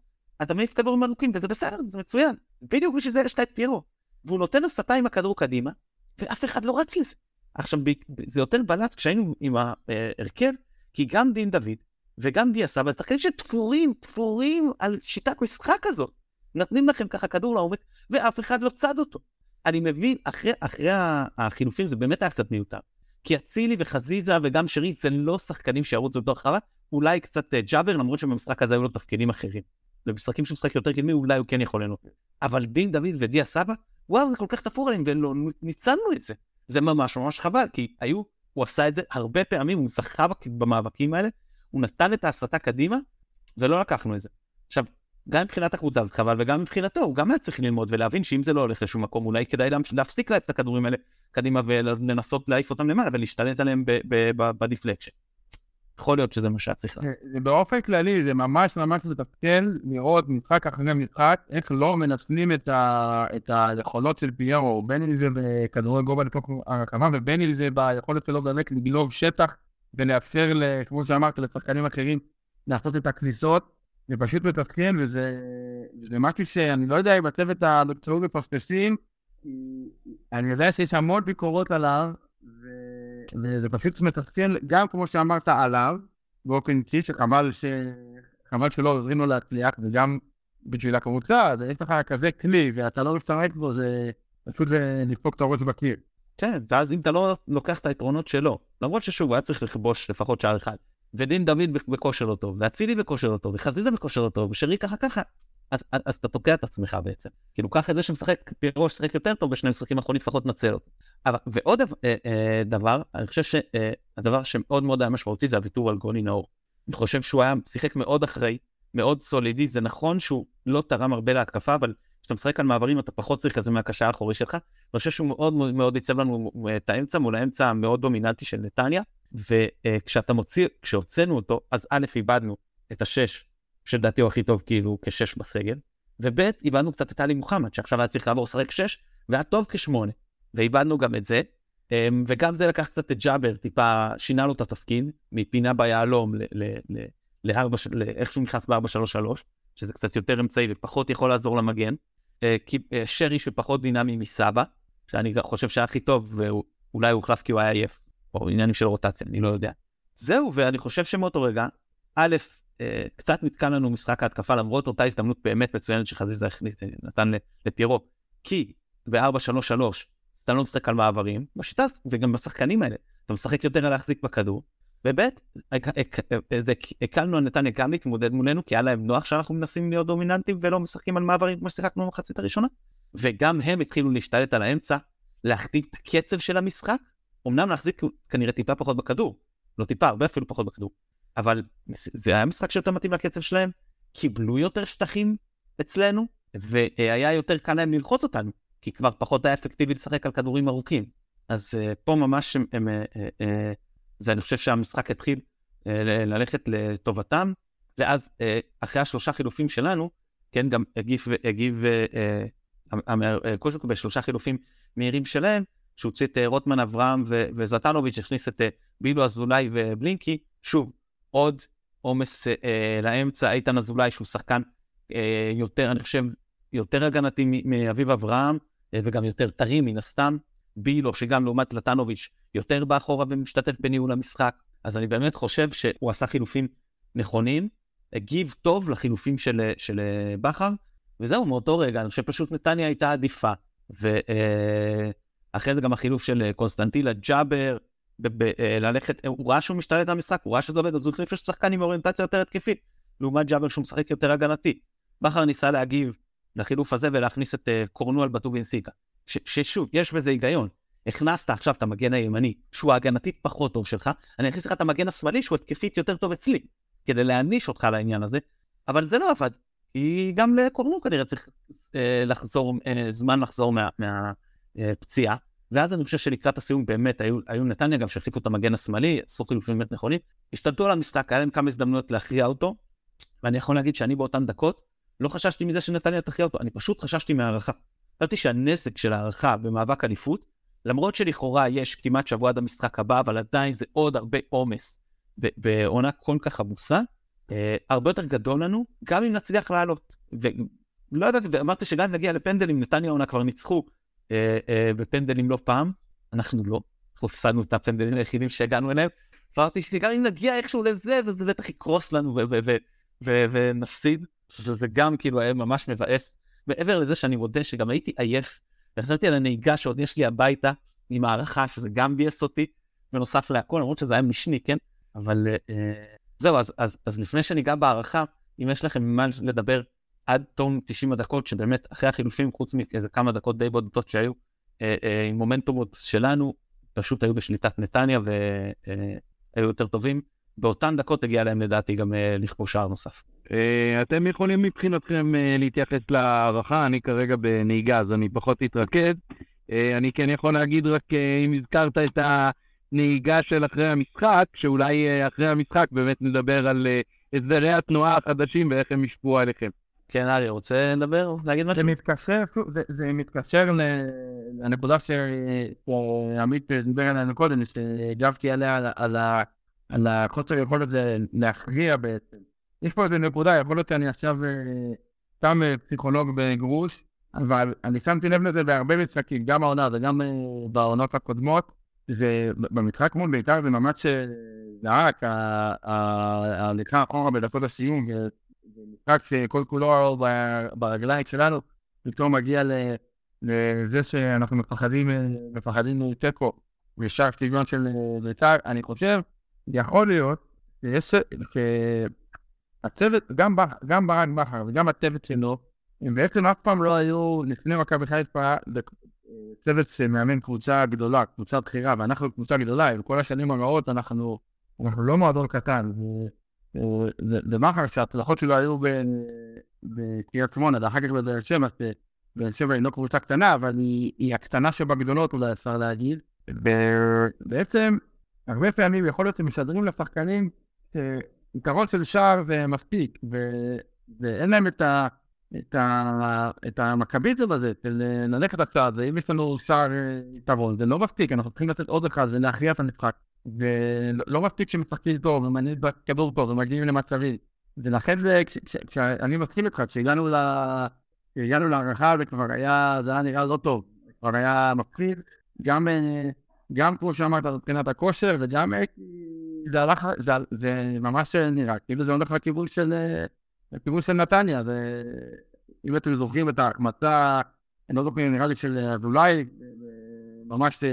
אתה מעיף כדורים ארוכים, וזה בסדר, זה מצוין. בדיוק בשביל זה יש לך את פיירו. והוא נותן הסתה עם הכדור קדימה, ואף אחד לא רץ לזה. עכשיו, זה יותר בלט כשהיינו עם ההרכב, כי גם דין דוד וגם דיה סבא, שחקנים שתפורים, תפורים על שיטת משחק הזאת. נותנים לכם ככה כדור לעומק, ואף אחד לא צד אותו. אני מבין, אחרי, אחרי החילופים זה באמת היה קצת מיותר. כי אצילי וחזיזה וגם שרי זה לא שחקנים שירוצו בתוך הרחבה, אולי קצת אה, ג'אבר, למרות שבמשחק הזה היו לו תפקידים אחרים. במשחקים שהוא משחק יותר קדמי, אולי הוא כן יכול ליהנות. אבל דין דוד ודיה סבא, וואו, זה כל כך תפור עליהם, ולא ניצלנו את זה. זה ממש ממש חבל, כי היו, הוא עשה את זה הרבה פעמים, הוא זכה במאבקים האלה, הוא נתן את ההסתה קדימה, ולא לקחנו את זה. עכשיו, גם מבחינת הקבוצה זה חבל, וגם מבחינתו, הוא גם היה צריך ללמוד ולהבין שאם זה לא הולך לשום מקום, אולי כדאי להפסיק להעיף את הכדורים האלה קדימה ולנסות להעיף אותם למעלה ולהשתלט עליהם בדיפלקשן. יכול להיות שזה מה שהיה צריך לעשות. באופן כללי זה ממש ממש מתפקל לראות משחק אחרי משחק, איך לא מנצלים את, ה, את היכולות של פיירו, בין אם זה בכדורי גובה לתוך הרקמה ובין אם זה ביכולת שלו באמת לגלוב שטח ולאפשר, כמו שאמרת, לשחקנים אחרים לעשות את הכניסות. זה פשוט מתפקל וזה משהו שאני לא יודע אם הצוות המקצועי מפספסים, אני יודע שיש המון ביקורות עליו, וזה פשוט מתסכל, גם כמו שאמרת עליו, באופן אישי, שחבל ש... חבל שלא עוזרים לו להצליח, וגם בשביל הקבוצה, אז יש לך כזה כלי, ואתה לא משתמש בו, זה פשוט לדפוק את הראש בקיר. כן, ואז אם אתה לא לוקח את היתרונות שלו, למרות ששוב, הוא היה צריך לכבוש לפחות שער אחד, ודין דוד בכושר לא טוב, ואצילי בכושר לא טוב, וחזיזה בכושר לא טוב, ושרי ככה ככה, אז, אז, אז אתה תוקע את עצמך בעצם. כאילו, קח את זה שמשחק, פירו ששחק יותר טוב בשני משחקים האחרונים, לפחות נצל אותו. אבל, ועוד אה, אה, דבר, אני חושב שהדבר אה, שמאוד מאוד היה משמעותי זה הוויתור על גוני נאור. אני חושב שהוא היה, שיחק מאוד אחראי, מאוד סולידי, זה נכון שהוא לא תרם הרבה להתקפה, אבל כשאתה משחק על מעברים אתה פחות צריך את זה מהקשה האחורי שלך. אני חושב שהוא מאוד מאוד ייצב לנו את האמצע מול האמצע המאוד דומיננטי של נתניה, וכשאתה מוציא, כשהוצאנו אותו, אז א', איבדנו את השש, שלדעתי הוא הכי טוב כאילו כשש בסגל, וב', איבדנו קצת את עלי מוחמד, שעכשיו היה צריך לעבור לשחק שש, והיה טוב כשמונה. ואיבדנו גם את זה. אמ, וגם זה לקח קצת את ג'אבר, טיפה שינה לו את התפקיד, מפינה ביהלום לאיך שהוא נכנס ב-4-3-3, שזה קצת יותר אמצעי ופחות יכול לעזור למגן. אה, אה, שרי שפחות דינמי מסבא, שאני חושב שהיה הכי טוב, ואולי הוא הוחלף כי הוא היה עייף, או עניינים של רוטציה, אני לא יודע. זהו, ואני חושב שמאותו רגע, א', אה, קצת נתקע לנו משחק ההתקפה, למרות אותה הזדמנות באמת מצוינת שחזיזה נתן לפיירו, כי ב-4-3-3 אז אתה לא משחק על מעברים, בשיטה, וגם בשחקנים האלה, אתה משחק יותר על להחזיק בכדור, וב' הקלנו על נתניה גם להתמודד מולנו, כי היה להם נוח שאנחנו מנסים להיות דומיננטים ולא משחקים על מעברים כמו ששיחקנו במחצית הראשונה, וגם הם התחילו להשתלט על האמצע, להכתיב את הקצב של המשחק, אמנם להחזיק כנראה טיפה פחות בכדור, לא טיפה, הרבה אפילו פחות בכדור, אבל זה היה משחק שיותר מתאים לקצב שלהם, קיבלו יותר שטחים אצלנו, והיה יותר קל להם ללחוץ אותנו. כי כבר פחות היה אפקטיבי לשחק על כדורים ארוכים. אז uh, פה ממש הם, הם, uh, uh, זה אני חושב שהמשחק התחיל uh, ללכת לטובתם, ואז uh, אחרי השלושה חילופים שלנו, כן, גם הגיב, הגיב uh, uh, קושוק בשלושה חילופים מהירים שלהם, שהוציא את uh, רוטמן אברהם ו- וזטנוביץ', הכניס את uh, בילו אזולאי ובלינקי, שוב, עוד עומס uh, לאמצע, איתן אזולאי שהוא שחקן אה, יותר, אני חושב, יותר הגנתי מאביב אברהם, וגם יותר טרי מן הסתם. בילו, שגם לעומת לטנוביץ' יותר באחורה ומשתתף בניהול המשחק. אז אני באמת חושב שהוא עשה חילופים נכונים, הגיב טוב לחילופים של, של בכר, וזהו, מאותו רגע, אני חושב פשוט נתניה הייתה עדיפה. ואחרי זה גם החילוף של קונסטנטילה ג'אבר, ללכת, הוא ראה שהוא משתלט על המשחק, הוא ראה שזה עובד, אז הוא החליף שחקן עם אוריינטציה יותר התקפית, לעומת ג'אבר שהוא משחק יותר הגנתי. בכר ניסה להגיב לחילוף הזה ולהכניס את קורנואל בטובינסיקה. ששוב, יש בזה היגיון. הכנסת עכשיו את המגן הימני, שהוא ההגנתית פחות טוב שלך, אני אכניס לך את המגן השמאלי שהוא התקפית יותר טוב אצלי, כדי להעניש אותך לעניין הזה, אבל זה לא עבד. כי גם לקורנו כנראה צריך אה, לחזור, אה, זמן לחזור מהפציעה. מה, אה, ואז אני חושב שלקראת הסיום באמת היו, היו נתניה גם שהחליפו את המגן השמאלי, עשו חילופים באמת נכונים, השתלטו על המשחק, היה להם כמה הזדמנויות להכריע אותו, ואני יכול להגיד שאני באותן דקות לא חששתי מזה שנתניה תכריע אותו, אני פשוט חששתי מהערכה. חשבתי שהנזק של הערכה במאבק אליפות, למרות שלכאורה יש כמעט שבוע עד המשחק הבא, אבל עדיין זה עוד הרבה עומס בעונה כל כך עמוסה, אה, הרבה יותר גדול לנו, גם אם נצליח לעלות. ולא ידעתי, ואמרתי שגם אם נגיע לפנדלים, נתניה עונה כבר ניצחו אה, אה, בפנדלים לא פעם, אנחנו לא, אנחנו הפסדנו את הפנדלים היחידים שהגענו אליהם. אמרתי שגם אם נגיע איכשהו לזה, זה בטח יקרוס לנו ונפסיד. וזה גם כאילו היה ממש מבאס. מעבר לזה שאני מודה שגם הייתי עייף, וחשבתי על הנהיגה שעוד יש לי הביתה, עם הערכה, שזה גם ביאס אותי, בנוסף להכל, למרות שזה היה משני, כן? אבל אה, זהו, אז, אז, אז לפני שניגע בהערכה, אם יש לכם ממה לדבר עד תום 90 הדקות, שבאמת אחרי החילופים, חוץ מאיזה כמה דקות די בודדות שהיו, אה, אה, עם מומנטומות שלנו, פשוט היו בשליטת נתניה והיו אה, יותר טובים. באותן דקות הגיע להם לדעתי גם אה, לכבוש שער נוסף. אה, אתם יכולים מבחינתכם אה, להתייחס להערכה, אני כרגע בנהיגה אז אני פחות אתרכז. אני כן יכול להגיד רק אם הזכרת את הנהיגה של אחרי המשחק, שאולי אחרי המשחק באמת נדבר על הסדרי התנועה החדשים ואיך הם ישפעו עליכם. כן, ארי, רוצה לדבר? להגיד משהו? זה מתקשר, זה, זה מתקשר לנקודה שעמית דיבר עליה קודם, שהגבתי עליה על, על, על החוסר יכולת להכריע בעצם. יש פה איזה נקודה, יכול להיות שאני עכשיו סתם אה, פסיכולוג בגרוש, אבל אני שמתי לב לזה בהרבה משחקים, גם העונה וגם אה, בעונות הקודמות, זה במשחק מול בית"ר זה ממש זעק, אה, ההליכה אחורה בדקות הסיום, זה משחק שכל כולו ברגליים שלנו, פתאום מגיע לזה שאנחנו מפחדים, מפחדים מתיקו, ושאר סגנון של בית"ר, אני חושב, יכול להיות שיש, הצוות, גם, גם ברק בכר וגם הצוות שלו, הם בעצם אף פעם לא היו לפני מכבי חיפה צוות שמאמן קבוצה גדולה, קבוצה בכירה, ואנחנו קבוצה גדולה, וכל השנים הרעות אנחנו, אנחנו לא מועדון קטן. ובכר שההצלחות שלו היו בקריית שמונה, ואחר כך בבאר שבע, באר שבע היא לא קבוצה קטנה, אבל היא, הקטנה שבגדולות אולי אפשר להגיד. ובעצם הרבה פעמים יכול להיות שמשדרים לשחקנים יתרון של שער זה מספיק, ו... ואין להם את, ה... את, ה... את המכביזם הזה של ללכת הצעד, ואם יש לנו שער יתרון, זה לא מספיק, אנחנו צריכים לתת עוד אחד ולהכריע את המשחק. ולא מספיק שמשחקים טוב, ומעניין בכדור טוב, ומגיעים למצבים. ולכן זה, כשאני מסכים איתך, כשהגענו ל... כשהגענו להערכה זה כבר היה, זה היה נראה לא טוב, כבר היה מפחיד, גם, גם כמו שאמרת מבחינת הכושר, וגם זה הלך, זה, זה ממש נראה כאילו זה הולך לכיוון של, לכיוון של נתניה, ואם אתם זוכרים את ההחמצה, אני לא זוכר, נראה לי של אזולאי, ממש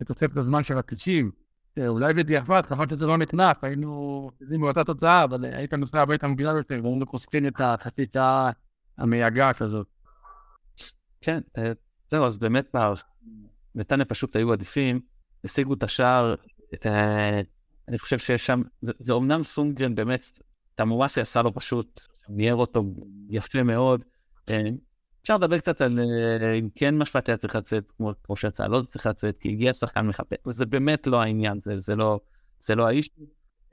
בתוספת הזמן של הכבישים, אולי בדיעבד, חבל שזה לא נכנס, היינו יודעים באותה תוצאה, אבל היית נוסע הביתה מוקדם יותר, והיינו חושפים את החצי שעה המייגעת הזאת. כן, אה, זהו, אז באמת, נתניה פשוט היו עדיפים, השיגו את השער, אני חושב שיש שם, זה, זה אומנם סונגרן באמת, תמוואסי עשה לו פשוט, ניער אותו יפה מאוד. אה, אפשר לדבר קצת על אה, אם כן משפט היה צריך לצאת כמו, כמו שיצא, לא צריך לצאת, כי הגיע שחקן מחפה, וזה באמת לא העניין, זה, זה, לא, לא האיש.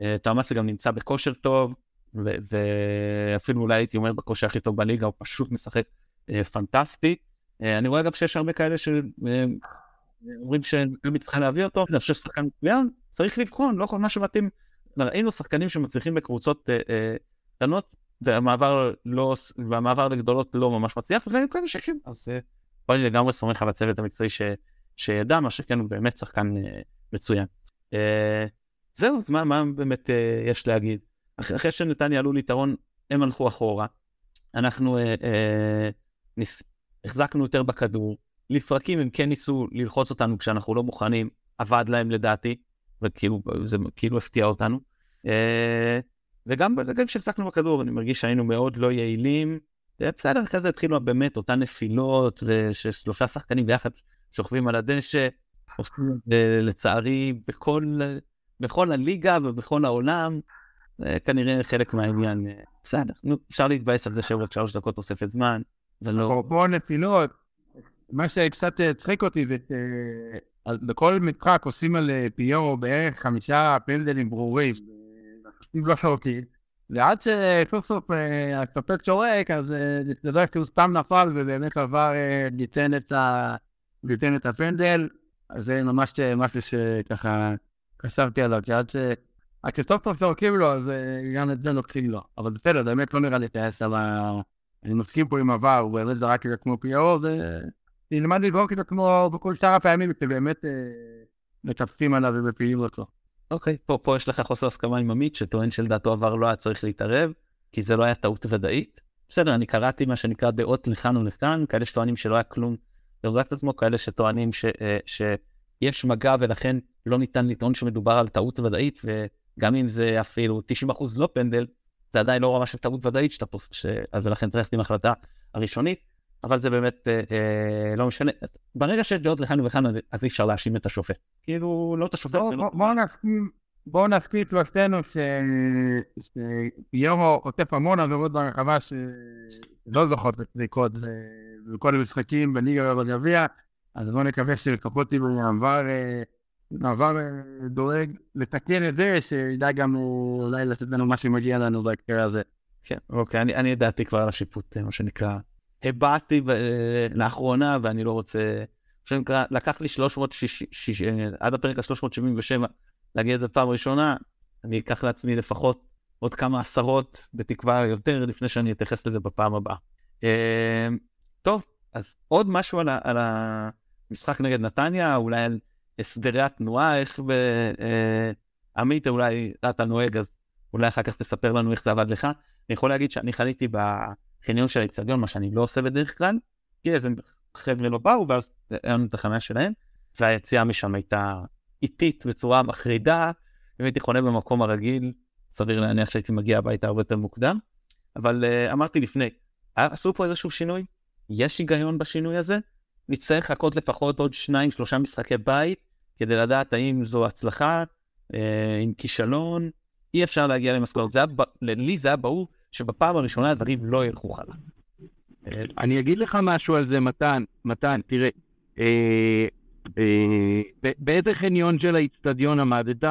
אה, תמוואסי גם נמצא בכושר טוב, ו- ואפילו אולי הייתי אומר בכושר הכי טוב בליגה, הוא פשוט משחק פנטסטי. אני רואה אגב שיש הרבה כאלה ש... אומרים שמכבי צריכה להביא אותו, אני חושב ששחקן מצוין, צריך לבחון, לא כל מה שמתאים. ראינו שחקנים שמצליחים בקבוצות אה, אה, קטנות, והמעבר, לא, והמעבר לגדולות לא ממש מצליח, וזה כאלה שכן, אז אה, פה אני לגמרי סומך על הצוות המקצועי ש, שידע, מה שכן הוא באמת שחקן אה, מצוין. אה, זהו, אז מה, מה באמת אה, יש להגיד? אח, אחרי שנתניה עלו ליתרון, הם הלכו אחורה. אנחנו אה, אה, ניס, החזקנו יותר בכדור, לפרקים הם כן ניסו ללחוץ אותנו כשאנחנו לא מוכנים, עבד להם לדעתי, וכאילו זה כאילו הפתיע אותנו. אה, וגם ברגעים שהחזקנו בכדור, אני מרגיש שהיינו מאוד לא יעילים. בסדר, אחרי זה התחילו באמת אותן נפילות, וששלושה שחקנים ביחד שוכבים על הדשא, עושים לצערי בכל, בכל הליגה ובכל העולם, כנראה חלק מהעניין. בסדר, נו, אפשר להתבאס על זה רק שלוש דקות תוספת זמן, זה לא... אפרופו נפילות, מה שקצת הצחיק אותי זה שבכל משחק עושים על פיורו בערך חמישה פנדלים ברורים. אם לא שורקים, ועד שסוף סוף השופט שורק, אז זה לא שהוא סתם נפל ובאמת עבר ליתן את, הפנדל, אז זה ממש משהו שככה חשבתי עליו, כי עד שסוף סוף שורקים לו, אז גם את זה לוקחים לו. אבל בסדר, באמת לא נראה לי טייס ה... אני מסכים פה עם עבר, הוא באמת זרק את זה כמו פיירו, זה... נלמד לזרוק זה כמו בכל שאר הפעמים, שבאמת מטפסים עליו ומפילים אותו. אוקיי, פה, יש לך חוסר הסכמה עם עמית, שטוען שלדעתו עבר לא היה צריך להתערב, כי זה לא היה טעות ודאית. בסדר, אני קראתי מה שנקרא דעות לכאן ולכאן, כאלה שטוענים שלא היה כלום לרזק את עצמו, כאלה שטוענים ש, אה, שיש מגע ולכן לא ניתן לטעון שמדובר על טעות ודאית, וגם אם זה אפילו 90% לא פנדל, זה עדיין לא רמה של טעות ודאית שאתה פוסט, ש... ולכן צריך עם החלטה הראשונית, אבל זה באמת אה, אה, לא משנה. ברגע שיש דעות לכאן ולכאן, אז אי אפשר להאשים את השופט. כאילו, לא את השופט. בואו בוא, בוא נסכים, בואו נסכים שלושתנו שיורו חוטף המון עבירות ברחבה שלא זוכות לזריקות בכל המשחקים בליגה ובגביע, אז בואו נקווה שלפחות אם הוא עבר... עבר דואג לתקן את זה, שידע גם אולי לתת לנו מה שמגיע לנו בהקשר הזה. כן, אוקיי, אני ידעתי כבר על השיפוט, מה שנקרא, הבעתי ב- לאחרונה, ואני לא רוצה... שנקרא, לקח לי 360, עד הפרק ה-377 להגיע לזה פעם ראשונה, אני אקח לעצמי לפחות עוד כמה עשרות, בתקווה יותר, לפני שאני אתייחס לזה בפעם הבאה. טוב, אז עוד משהו על, ה- על המשחק נגד נתניה, אולי על הסדרי התנועה, איך ב... עמית, אולי אתה נוהג, אז אולי אחר כך תספר לנו איך זה עבד לך. אני יכול להגיד שאני חניתי בחניון של האצטדיון, מה שאני לא עושה בדרך כלל, כי איזה חבר'ה לא באו, ואז היה לנו את החניה שלהם, והיציאה משם הייתה איטית בצורה מחרידה, אם הייתי חונה במקום הרגיל, סביר להניח שהייתי מגיע הביתה הרבה יותר מוקדם, אבל uh, אמרתי לפני, עשו פה איזשהו שינוי? יש היגיון בשינוי הזה? נצטרך לחכות לפחות עוד שניים, שלושה משחקי בית, כדי לדעת האם זו הצלחה, אה, עם כישלון, אי אפשר להגיע למסקנות. לי זה היה ברור שבפעם הראשונה הדברים לא ילכו חלק. אני אגיד לך משהו על זה, מתן. מתן, תראה, אה, אה, באיזה חניון של האיצטדיון עמדת?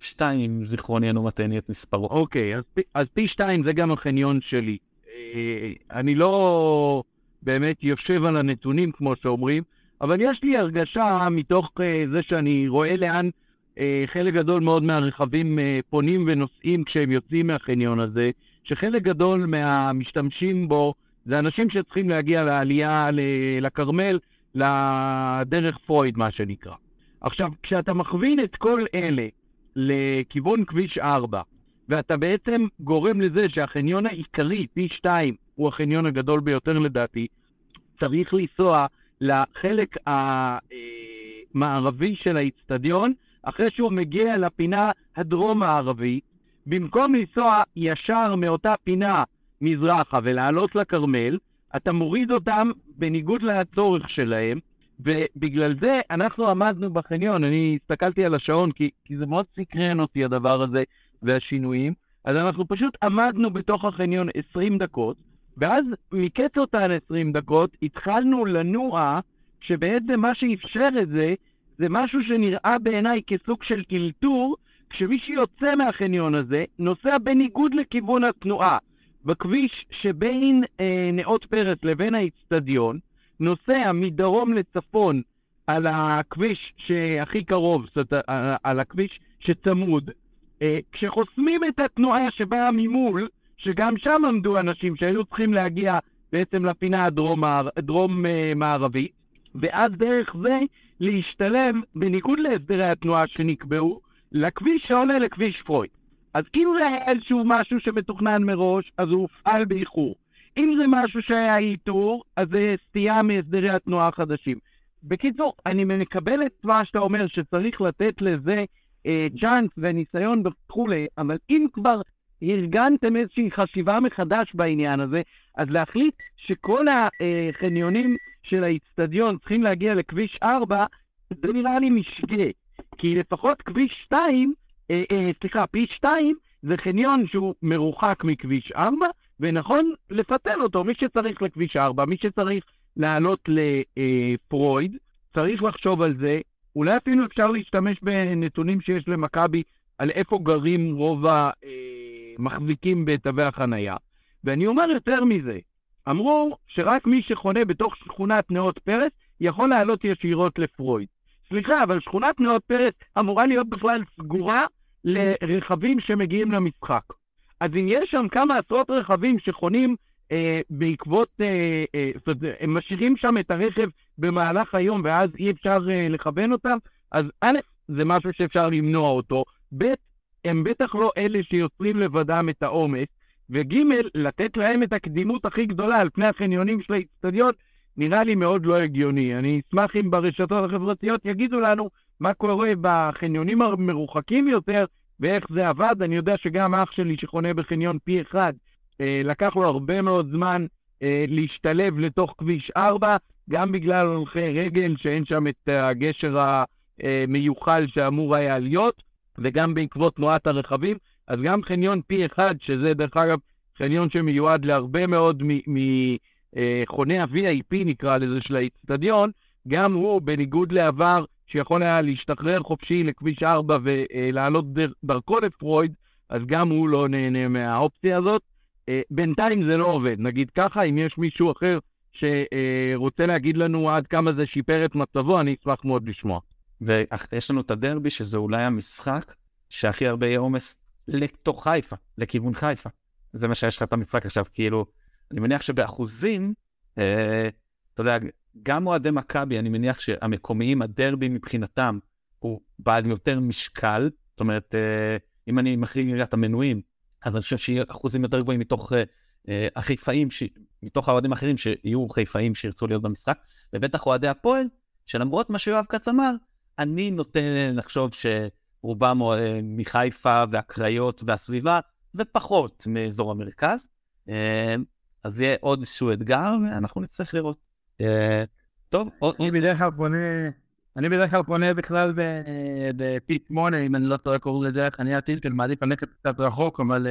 שתיים, אם זיכרוני אינו מטעני את מספרו. אוקיי, אז, אז פי שתיים זה גם החניון שלי. אה, אני לא באמת יושב על הנתונים, כמו שאומרים, אבל יש לי הרגשה מתוך אה, זה שאני רואה לאן אה, חלק גדול מאוד מהרכבים אה, פונים ונוסעים כשהם יוצאים מהחניון הזה, שחלק גדול מהמשתמשים בו זה אנשים שצריכים להגיע לעלייה לכרמל, לדרך פרויד, מה שנקרא. עכשיו, כשאתה מכווין את כל אלה לכיוון כביש 4, ואתה בעצם גורם לזה שהחניון העיקרי, פי 2, הוא החניון הגדול ביותר לדעתי, צריך לנסוע לחלק המערבי של האיצטדיון, אחרי שהוא מגיע לפינה הדרום-מערבית, במקום לנסוע ישר מאותה פינה מזרחה ולעלות לכרמל, אתה מוריד אותם בניגוד לצורך שלהם, ובגלל זה אנחנו עמדנו בחניון, אני הסתכלתי על השעון כי, כי זה מאוד סקרן אותי הדבר הזה והשינויים, אז אנחנו פשוט עמדנו בתוך החניון 20 דקות, ואז מקץ אותן 20 דקות התחלנו לנוע, שבעצם מה שאפשר את זה, זה משהו שנראה בעיניי כסוג של אלתור, כשמי שיוצא מהחניון הזה נוסע בניגוד לכיוון התנועה. בכביש שבין אה, נאות פרס לבין האיצטדיון, נוסע מדרום לצפון על הכביש שהכי קרוב, זאת אומרת, על הכביש שצמוד. אה, כשחוסמים את התנועה שבאה ממול, שגם שם עמדו אנשים שהיו צריכים להגיע בעצם לפינה הדרום-מערבית, ואז דרך זה להשתלב, בניגוד להסדרי התנועה שנקבעו, לכביש שעולה לכביש פרויד. אז אם זה היה איזשהו משהו שמתוכנן מראש, אז הוא הופעל באיחור. אם זה משהו שהיה איתור, אז זה סטייה מהסדרי התנועה החדשים. בקיצור, אני מקבל את מה שאתה אומר, שצריך לתת לזה אה, צ'אנס וניסיון וכולי, אבל אם כבר ארגנתם איזושהי חשיבה מחדש בעניין הזה, אז להחליט שכל החניונים של האיצטדיון צריכים להגיע לכביש 4, זה נראה לי משגה. כי לפחות כביש 2, אה, אה, סליחה, פי 2 זה חניון שהוא מרוחק מכביש 4, ונכון לפצל אותו, מי שצריך לכביש 4, מי שצריך לעלות לפרויד, צריך לחשוב על זה. אולי אפילו אפשר להשתמש בנתונים שיש למכבי על איפה גרים רוב המחזיקים בתווי החנייה. ואני אומר יותר מזה, אמרו שרק מי שחונה בתוך שכונת נאות פרס יכול לעלות ישירות לפרויד. סליחה, אבל שכונת נאות פרס אמורה להיות בכלל סגורה לרכבים שמגיעים למשחק. אז אם יש שם כמה עשרות רכבים שחונים אה, בעקבות, אה, אה, זאת אומרת, הם משאירים שם את הרכב במהלך היום ואז אי אפשר אה, לכוון אותם, אז א', זה משהו שאפשר למנוע אותו, ב', הם בטח לא אלה שיוצרים לבדם את העומס, וג', לתת להם את הקדימות הכי גדולה על פני החניונים של האיצטדיון, נראה לי מאוד לא הגיוני. אני אשמח אם ברשתות החברתיות יגידו לנו מה קורה בחניונים המרוחקים יותר ואיך זה עבד. אני יודע שגם אח שלי שחונה בחניון פי אחד, אה, לקח לו הרבה מאוד זמן אה, להשתלב לתוך כביש 4, גם בגלל הולכי רגל שאין שם את הגשר המיוחל שאמור היה להיות, וגם בעקבות תנועת הרכבים. אז גם חניון פי אחד, שזה דרך אגב חניון שמיועד להרבה מאוד מחוני אה, ה-VIP נקרא לזה של האיצטדיון, גם הוא, בניגוד לעבר, שיכול היה להשתחרר חופשי לכביש 4 ולעלות דרכו לפרויד, אז גם הוא לא נהנה מהאופציה הזאת. אה, בינתיים זה לא עובד. נגיד ככה, אם יש מישהו אחר שרוצה להגיד לנו עד כמה זה שיפר את מצבו, אני אשמח מאוד לשמוע. ויש לנו את הדרבי, שזה אולי המשחק שהכי הרבה יהיה עומס לתוך חיפה, לכיוון חיפה. זה מה שיש לך את המשחק עכשיו, כאילו, אני מניח שבאחוזים, אה, אתה יודע, גם אוהדי מכבי, אני מניח שהמקומיים, הדרבי מבחינתם, הוא בעל יותר משקל, זאת אומרת, אה, אם אני מחריג את המנויים, אז אני חושב שיהיו אחוזים יותר גבוהים מתוך אה, אה, החיפאים, ש... מתוך האוהדים האחרים שיהיו חיפאים שירצו להיות במשחק, ובטח אוהדי הפועל, שלמרות מה שיואב כץ אמר, אני נוטה לחשוב שרובם אה, מחיפה והקריות והסביבה, ופחות מאזור המרכז. אה, אז יהיה עוד איזשהו אתגר, ואנחנו נצטרך לראות. אה, טוב, עוד... אני בדרך כלל פונה אני בדרך כלל פונה בכלל בפי שמונה, אם אני לא טועה קוראים לזה עתיד, שאני מעדיף ללכת קצת רחוק, אבל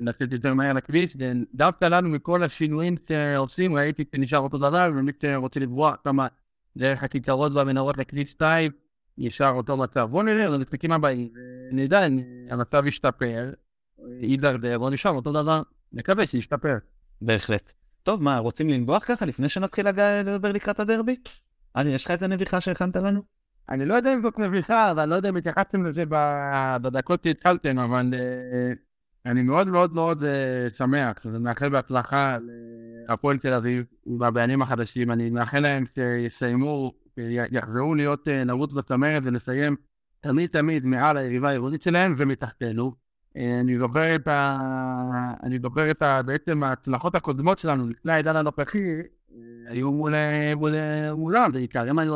לצאת יותר מהר לכביש. דווקא לנו מכל השינויים שעושים, ראיתי שנשאר אותו דבר, ומי שרוצה לברוח כמה דרך הכיכרות והמנהרות לכביש 2, נשאר אותו מצב. בואו נראה, למשחקים הבאים, ונדע אם המצב ישתפר, יידרדר, או נשאר אותו דבר. נקווה שישתפר. בהחלט. טוב, מה, רוצים לנבוח ככה לפני שנתחיל לדבר לקראת הדרבי? אני, יש לך איזה נביכה שהכנת לנו? אני לא יודע אם זאת נביכה, אבל לא יודע אם התייחסתם לזה בדקות שהתחלתם, אבל אה, אני מאוד מאוד מאוד אה, שמח, אני מאחל בהצלחה להפועל תל אביב והבעלים החדשים, אני מאחל להם שיסיימו, יחזרו להיות אה, נרוץ בצמרת ולסיים תמיד תמיד מעל היריבה העירונית שלהם ומתחתנו. אני זוכר את ה... אני זוכר את ה... בעצם ההצלחות הקודמות שלנו לפני העידן הנוכחי, היו מול, מול, מולם, בעיקר, הם היו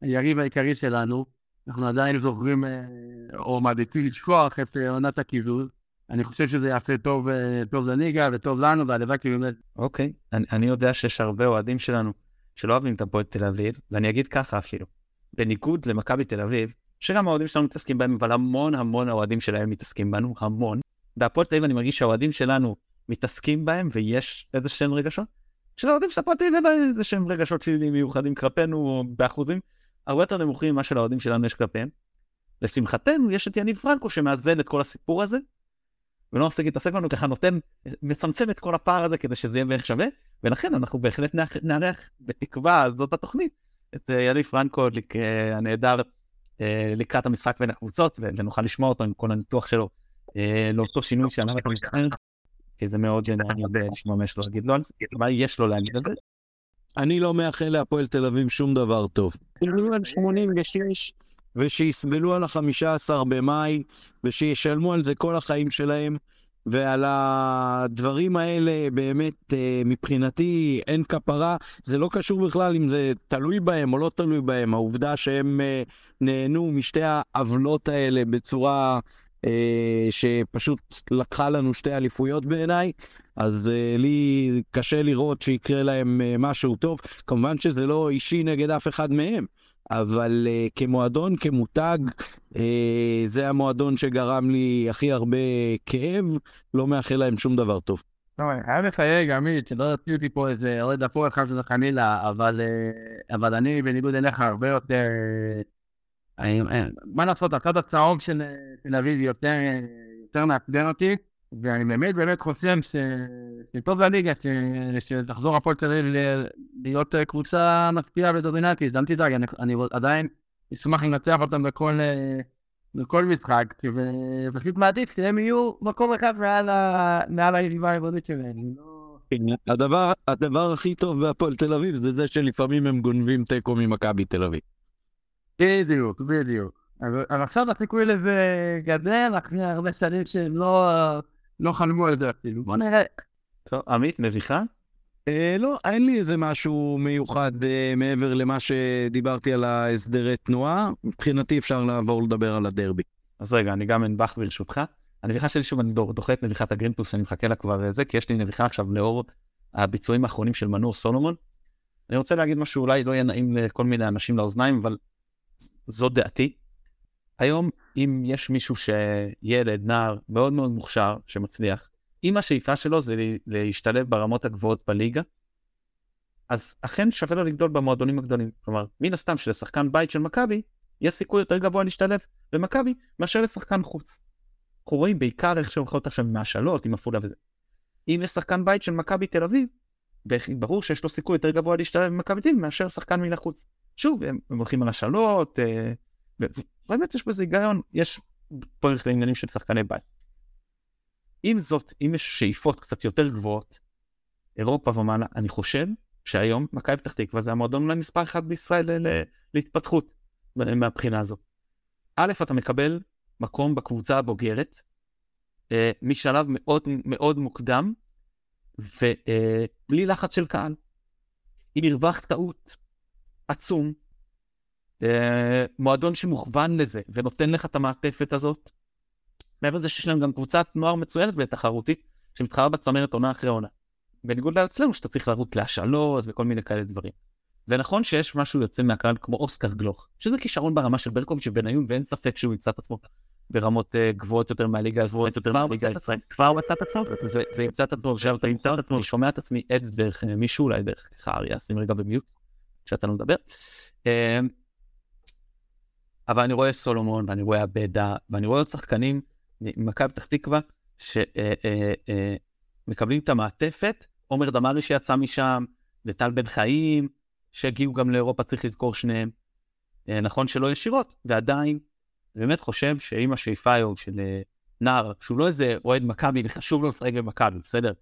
היריב העיקרי שלנו. אנחנו עדיין זוכרים, אה, או מעדיפים לשכוח את אה, עונת הקיזוז. אני חושב שזה יעשה טוב, אה, טוב לניגה וטוב לנו, והלוואי באמת. אוקיי, אני, אני יודע שיש הרבה אוהדים שלנו שלא אוהבים את הפועל תל אביב, ואני אגיד ככה אפילו, בניגוד למכבי תל אביב, שגם האוהדים שלנו מתעסקים בהם, אבל המון המון האוהדים שלהם מתעסקים בנו, המון. בהפועל תל אביב אני מרגיש שהאוהדים שלנו מתעסקים בהם, ויש איזה שהם רגשות, של האוהדים של הפרטי איזה שהם רגשות שליליים מיוחדים כלפינו באחוזים הרבה יותר נמוכים ממה שלאוהדים שלנו יש כלפיהם. לשמחתנו יש את יניב פרנקו שמאזן את כל הסיפור הזה, ולא מפסיק להתעסק בנו ככה נותן, מצמצם את כל הפער הזה כדי שזה יהיה בערך שווה, ולכן אנחנו בהחלט נארח בתקווה, זאת התוכנית, את אה, יניב פרנקו אה, הנהדר לקראת המשחק בין הקבוצות, ונוכל לשמוע אותו עם כל הניתוח שלו לאותו שינוי שעליו אתה מתאר. כי זה מאוד מעניין לשמוע מה יש לו להגיד לו על זה, מה יש לו להגיד על זה. אני לא מאחל להפועל תל אביב שום דבר טוב. שיסבלו על 86, ושיסבלו על ה-15 במאי, ושישלמו על זה כל החיים שלהם, ועל הדברים האלה באמת אה, מבחינתי אין כפרה. זה לא קשור בכלל אם זה תלוי בהם או לא תלוי בהם. העובדה שהם אה, נהנו משתי העוולות האלה בצורה אה, שפשוט לקחה לנו שתי אליפויות בעיניי, אז לי קשה לראות שיקרה להם משהו טוב. כמובן שזה לא אישי נגד אף אחד מהם, אבל uh, כמועדון, כמותג, uh, זה המועדון שגרם לי הכי הרבה כאב, לא מאחל להם שום דבר טוב. לא, אני חייב לחייג, עמית, שלא יוציא אותי פה איזה אוהד הפועל חס וחלילה, אבל, אבל אני בניגוד אליך הרבה יותר... מה לעשות, הצד הצהוב של תל אביב יותר מאפשר אותי. ואני באמת באמת חושב שטוב לליגה, שתחזור הפועל תל אביב להיות קבוצה משפיעה ודומיננטית, דמתי דאג, אני עדיין אשמח לנצח אותם בכל, בכל משחק, ופשוט מעדיף שהם יהיו מקום אחד מעל היריבה העבודית שלהם. הדבר, הדבר הכי טוב בהפועל תל אביב זה זה שלפעמים הם גונבים תיקו ממכבי תל אביב. בדיוק, בדיוק. אבל עכשיו הסיכוי לזה גדל אחרי הרבה שנים שהם לא... לא חלמו על זה אפילו, בוא נראה. טוב, עמית, מביכה? אה, לא, אין לי איזה משהו מיוחד אה, מעבר למה שדיברתי על ההסדרי תנועה. מבחינתי אפשר לעבור לדבר על הדרבי. אז רגע, אני גם אנבח ברשותך. הנביכה שלי, שוב, אני דוחה את נביכת הגרינפוס, אני מחכה לה כבר אה, זה, כי יש לי נביכה עכשיו לאור הביצועים האחרונים של מנור סולומון. אני רוצה להגיד משהו אולי לא יהיה נעים לכל מיני אנשים לאוזניים, אבל זו דעתי. היום אם יש מישהו שילד, נער, מאוד מאוד מוכשר, שמצליח, אם השאיפה שלו זה להשתלב ברמות הגבוהות בליגה, אז אכן שווה לו לגדול במועדונים הגדולים. כלומר, מן הסתם שלשחקן בית של מכבי, יש סיכוי יותר גבוה להשתלב במכבי מאשר לשחקן חוץ. אנחנו רואים בעיקר איך שהולכות עכשיו עם ההשאלות, עם עפולה וזה. אם יש שחקן בית של מכבי תל אביב, ברור שיש לו סיכוי יותר גבוה להשתלב במכבי תל אביב מאשר שחקן מן החוץ. שוב, הם, הם הולכים על השאלות, אה, באמת יש בזה היגיון, יש הולך לעניינים של שחקני בית. עם זאת, אם יש שאיפות קצת יותר גבוהות, אירופה ומעלה, אני חושב שהיום מכבי פתח תקווה זה המועדון אולי מספר אחת בישראל להתפתחות מהבחינה הזו. א', אתה מקבל מקום בקבוצה הבוגרת, אה, משלב מאוד מאוד מוקדם, ובלי לחץ של קהל. עם מרווח טעות עצום, אה, מועדון שמוכוון לזה ונותן לך את המעטפת הזאת. מעבר לזה שיש להם גם קבוצת נוער מצוינת ותחרותית שמתחרה בצמרת עונה אחרי עונה. בניגוד לאצלנו שאתה צריך לרוץ להשאלות וכל מיני כאלה דברים. ונכון שיש משהו יוצא מהכלל כמו אוסקר גלוך, שזה כישרון ברמה של ברקוביץ' ובניון ואין ספק שהוא ימצא את עצמו ברמות uh, גבוהות יותר מהליגה הישראלית, הישראלית. כבר מצא את עצמו? וימצא את עצמו עכשיו, אתה ימצא את עצמו, שומע את עצמי עד דרך אה, מישהו, אולי דרך אריה, שים רגע במיוט, כשאתה לא מדבר. אבל אני רואה סולומון, ואני רואה אבדה, ואני רואה עוד שחקנים ממכבי פתח תקווה, שמקבלים את המעטפת. עומר דמארי שיצא משם, וטל בן חיים, שהגיעו גם לאירופה, צריך לזכור שניהם. אה, נכון שלא ישירות, ועדיין, באמת חושב שאם השאיפה היום של אה, נער, שהוא לא איזה אוהד מכבי וחשוב לו לשחק במכבי, בסדר?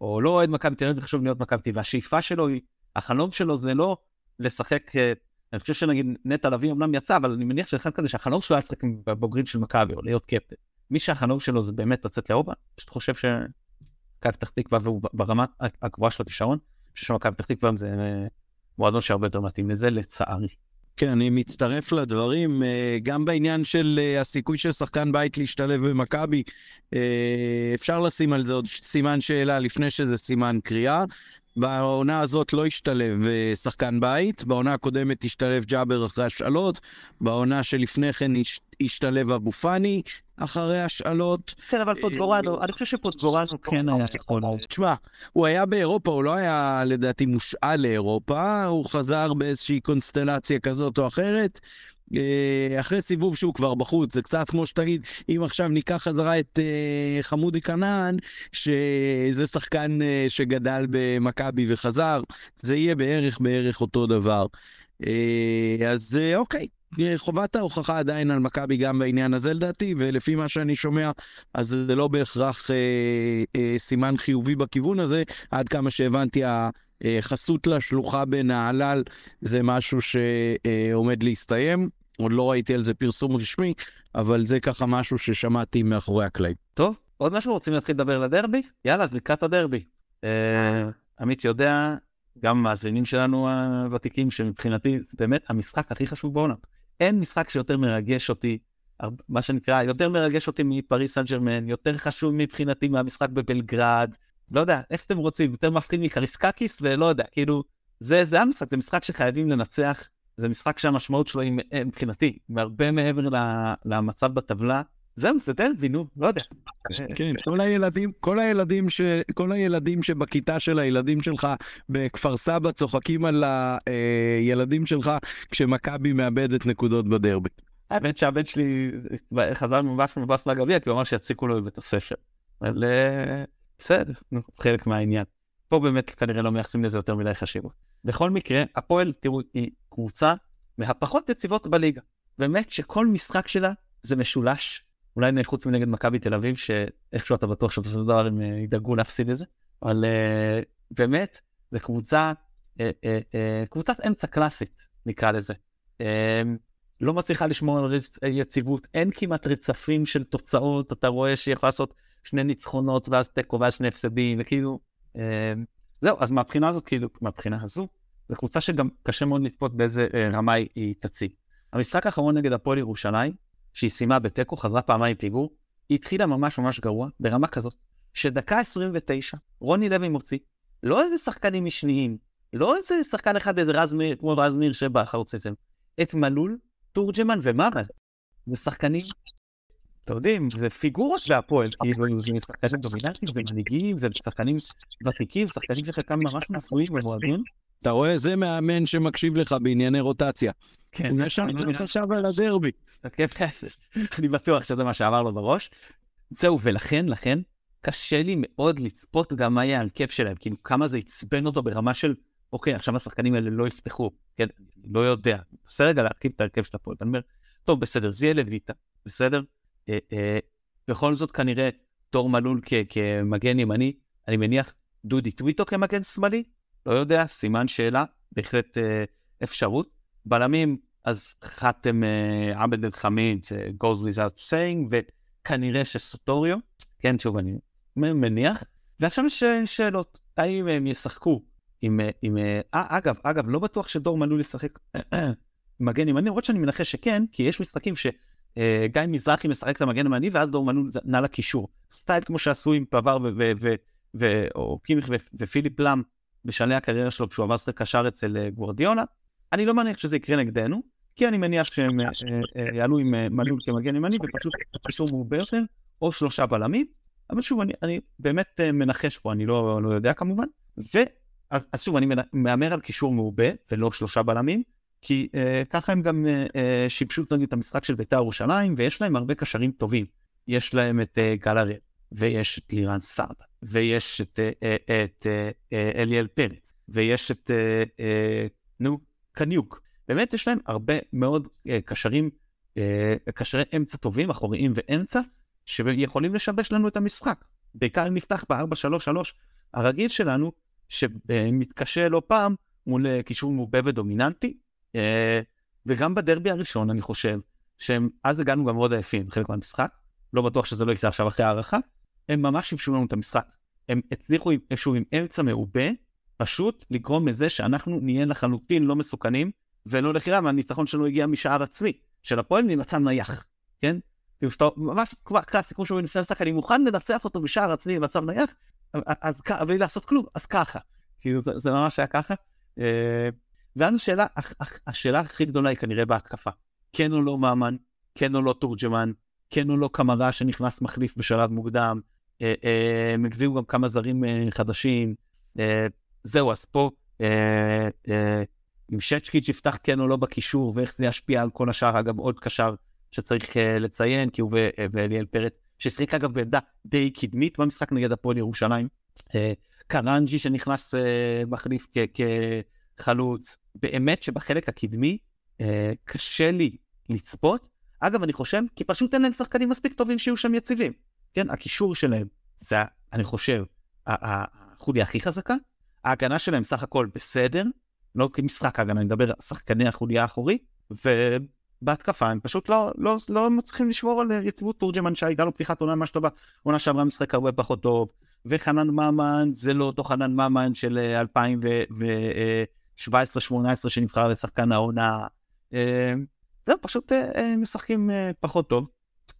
או לא אוהד מכבי תל אביב וחשוב להיות מכבי והשאיפה שלו היא, החלום שלו זה לא לשחק אה, אני חושב שנגיד נטע לביא אמנם יצא, אבל אני מניח שאחד כזה שהחלום שלו היה לשחק בבוגרים של מכבי או להיות קפטן. מי שהחלום שלו זה באמת לצאת לאירופה, פשוט חושב שמכבי פתח תקווה והוא ברמה הגבוהה של הכישרון, אני חושב שמכבי פתח תקווה זה אה, מועדון שהרבה יותר מתאים לזה לצערי. כן, אני מצטרף לדברים, אה, גם בעניין של אה, הסיכוי של שחקן בית להשתלב במכבי, אפשר לשים על זה עוד סימן שאלה לפני שזה סימן קריאה. בעונה הזאת לא השתלב אה, שחקן בית, בעונה הקודמת השתלב ג'אבר אחרי השאלות, בעונה שלפני כן השתלב אבו פאני אחרי השאלות. כן, אבל פוטגורנו, אני חושב שפוטגורנו כן היה יכול. תשמע, הוא היה באירופה, הוא לא היה לדעתי מושאל לאירופה, הוא חזר באיזושהי קונסטלציה כזאת או אחרת. אה, אחרי סיבוב שהוא כבר בחוץ, זה קצת כמו שתגיד, אם עכשיו ניקח חזרה את uh, חמודי כנען, שזה שחקן uh, שגדל במכבי וחזר, זה יהיה בערך בערך אותו דבר. אז אוקיי, חובת ההוכחה עדיין על מכבי גם בעניין הזה לדעתי, ולפי מה שאני שומע, אז זה לא בהכרח אה, אה, סימן חיובי בכיוון הזה, עד כמה שהבנתי, החסות לשלוחה בנהלל זה משהו שעומד להסתיים. עוד לא ראיתי על זה פרסום רשמי, אבל זה ככה משהו ששמעתי מאחורי הקלעים. טוב, עוד משהו רוצים להתחיל לדבר לדרבי? יאללה, אז לקראת הדרבי. אה, עמית יודע, גם מאזינים שלנו הוותיקים, שמבחינתי זה באמת המשחק הכי חשוב בעולם. אין משחק שיותר מרגש אותי, מה שנקרא, יותר מרגש אותי מפריס סן ג'רמן, יותר חשוב מבחינתי מהמשחק בבלגרד, לא יודע, איך שאתם רוצים, יותר מפחיד מקריסקקיס, ולא יודע, כאילו, זה, זה המשחק, זה משחק שחייבים לנצח, זה משחק שהמשמעות שלו היא מבחינתי, הרבה מעבר למצב בטבלה. זהו, זה דרבי, נו, לא יודע. כן, כל הילדים, כל הילדים, ש, כל הילדים שבכיתה של הילדים שלך בכפר סבא צוחקים על הילדים שלך כשמכבי מאבדת נקודות בדרבי. האמת שהבן שלי חזר ממש מבאס מהגביע, כי הוא אמר שיציקו לו בבית הספר. אבל אה, בסדר, נו, זה חלק מהעניין. פה באמת כנראה לא מייחסים לזה יותר מדי חשיבות. בכל מקרה, הפועל, תראו, היא קבוצה מהפחות יציבות בליגה. באמת שכל משחק שלה זה משולש. אולי חוץ מנגד מכבי תל אביב, שאיכשהו אתה בטוח שבסופו של דבר הם אה, ידאגו להפסיד את זה. אבל uh, באמת, זו קבוצה, uh, uh, קבוצת אמצע קלאסית, נקרא לזה. לא מצליחה לשמור על יציבות, אין כמעט רצפים של תוצאות, אתה רואה שהיא יכולה לעשות שני ניצחונות ואז תיקו ואז שני הפסדים, וכאילו, אה, זהו, אז מהבחינה הזאת, כאילו, מהבחינה הזו, זו קבוצה שגם קשה מאוד לצפות באיזה אה, רמה היא תציג. המשחק האחרון נגד הפועל ירושלים, שהיא סיימה בתיקו, חזרה פעמיים פיגור, היא התחילה ממש ממש גרוע, ברמה כזאת, שדקה 29, רוני לוי מוציא, לא איזה שחקנים משניים, לא איזה שחקן אחד, איזה רז מאיר, כמו רז מאיר שבא חרוצצם, את מלול, תורג'מן ומרן. זה שחקנים אתם יודעים, זה פיגורות בהפועל, כאילו, זה שחקנים דומיננטיים, זה מנהיגים, זה שחקנים ותיקים, שחקנים שחלקם ממש נשואים במועדים. אתה רואה, זה מאמן שמקשיב לך בענייני רוטציה. כן. הוא חשב על הדרבי. אני בטוח שזה מה שעבר לו בראש. זהו, ולכן, לכן, קשה לי מאוד לצפות גם מה יהיה ההרכב שלהם, כאילו, כמה זה עצבן אותו ברמה של, אוקיי, עכשיו השחקנים האלה לא יפתחו, כן, לא יודע. רגע להרכיב את ההרכב של הפועל, אני אומר, טוב, בסדר, זה יהיה לויטה, בסדר? אה, אה, בכל זאת כנראה תור מלול כמגן ימני, אני מניח דודי טוויטו כמגן שמאלי, לא יודע, סימן שאלה, בהחלט אה, אפשרות. בלמים, אז חתם עבד אל חמיד, זה goes without saying, וכנראה שסוטוריו, כן, שוב, אני מניח. ועכשיו יש שאלות, האם הם ישחקו עם, עם, אה, אגב, אגב, לא בטוח שדור מלול ישחק מגן ימני, למרות שאני מנחש שכן, כי יש משחקים ש... אה, גיא מזרחי משחק את המגן המעני, ואז דור מנון נע לקישור. סטייל כמו שעשו עם פבר או קימיך ופיליפ לאם בשלהי הקריירה שלו כשהוא עבר לשחק קשר אצל אה, גוורדיולה. אני לא מניח שזה יקרה נגדנו, כי אני מניח שהם אה, יעלו עם מנון כמגן ימני ופשוט קישור מעובה יותר, או שלושה בלמים. אבל שוב, אני, אני באמת מנחש פה, אני לא, לא יודע כמובן. ואז שוב, אני מהמר על קישור מעובה ולא שלושה בלמים. כי אה, ככה הם גם אה, אה, שיבשו נגיד את המשחק של בית"ר ירושלים, ויש להם הרבה קשרים טובים. יש להם את אה, גל הראל, ויש את לירן סרדה, ויש את, אה, אה, את אה, אה, אליאל פרץ, ויש את, אה, אה, נו, קניוק. באמת יש להם הרבה מאוד אה, קשרים, אה, קשרי אמצע טובים, אחוריים ואמצע, שיכולים לשבש לנו את המשחק. בעיקר נפתח ב-4-3-3 הרגיל שלנו, שמתקשה לא פעם מול אה, קישור מעובה ודומיננטי, אה, וגם בדרבי הראשון, אני חושב, שהם, אז הגענו גם מאוד עייפים, חלק מהמשחק, לא בטוח שזה לא יקרה עכשיו אחרי ההערכה, הם ממש שיבשו לנו את המשחק. הם הצליחו איזשהו עם אמצע מעובה, פשוט לגרום לזה שאנחנו נהיה לחלוטין לא מסוכנים, ולא לחירה, והניצחון שלנו הגיע משער עצמי, של הפועל ממצב נייח, כן? כאילו שאתה ממש כבר קלאסי, כמו שאומרים לפני המשחק, אני מוכן לנצח אותו בשער עצמי במצב נייח, אז ככה, בלי לעשות כלום, אז ככה. כאילו זה, זה ממש היה ככה. אה, ואז השאלה, השאלה הכי גדולה היא כנראה בהתקפה. כן או לא ממן, כן או לא תורג'מן, כן או לא קמרה שנכנס מחליף בשלב מוקדם, אה, אה, הם הביאו גם כמה זרים אה, חדשים, אה, זהו, אז פה, אה, אה, אם שצ'קיץ' יפתח כן או לא בקישור, ואיך זה ישפיע על כל השאר, אגב, עוד קשר שצריך אה, לציין, כי הוא ואליאל פרץ, ששיחק אגב בעמדה די קדמית במשחק נגד הפועל ירושלים. אה, קרנג'י שנכנס אה, מחליף כ... חלוץ, באמת שבחלק הקדמי אה, קשה לי לצפות. אגב, אני חושב, כי פשוט אין להם שחקנים מספיק טובים שיהיו שם יציבים. כן, הקישור שלהם זה, אני חושב, החוליה הכי חזקה. ההגנה שלהם סך הכל בסדר, לא כמשחק ההגנה, אני מדבר על שחקני החוליה האחורית, ובהתקפה הם פשוט לא, לא, לא מצליחים לשמור על יציבות תורג'מן שהייתה לו פתיחת עונה ממש טובה, עונה שעברה משחק הרבה פחות טוב, וחנן ממן זה לא אותו חנן ממן של 2017-2018 שנבחר לשחקן העונה. אה, זהו, פשוט אה, אה, משחקים פחות טוב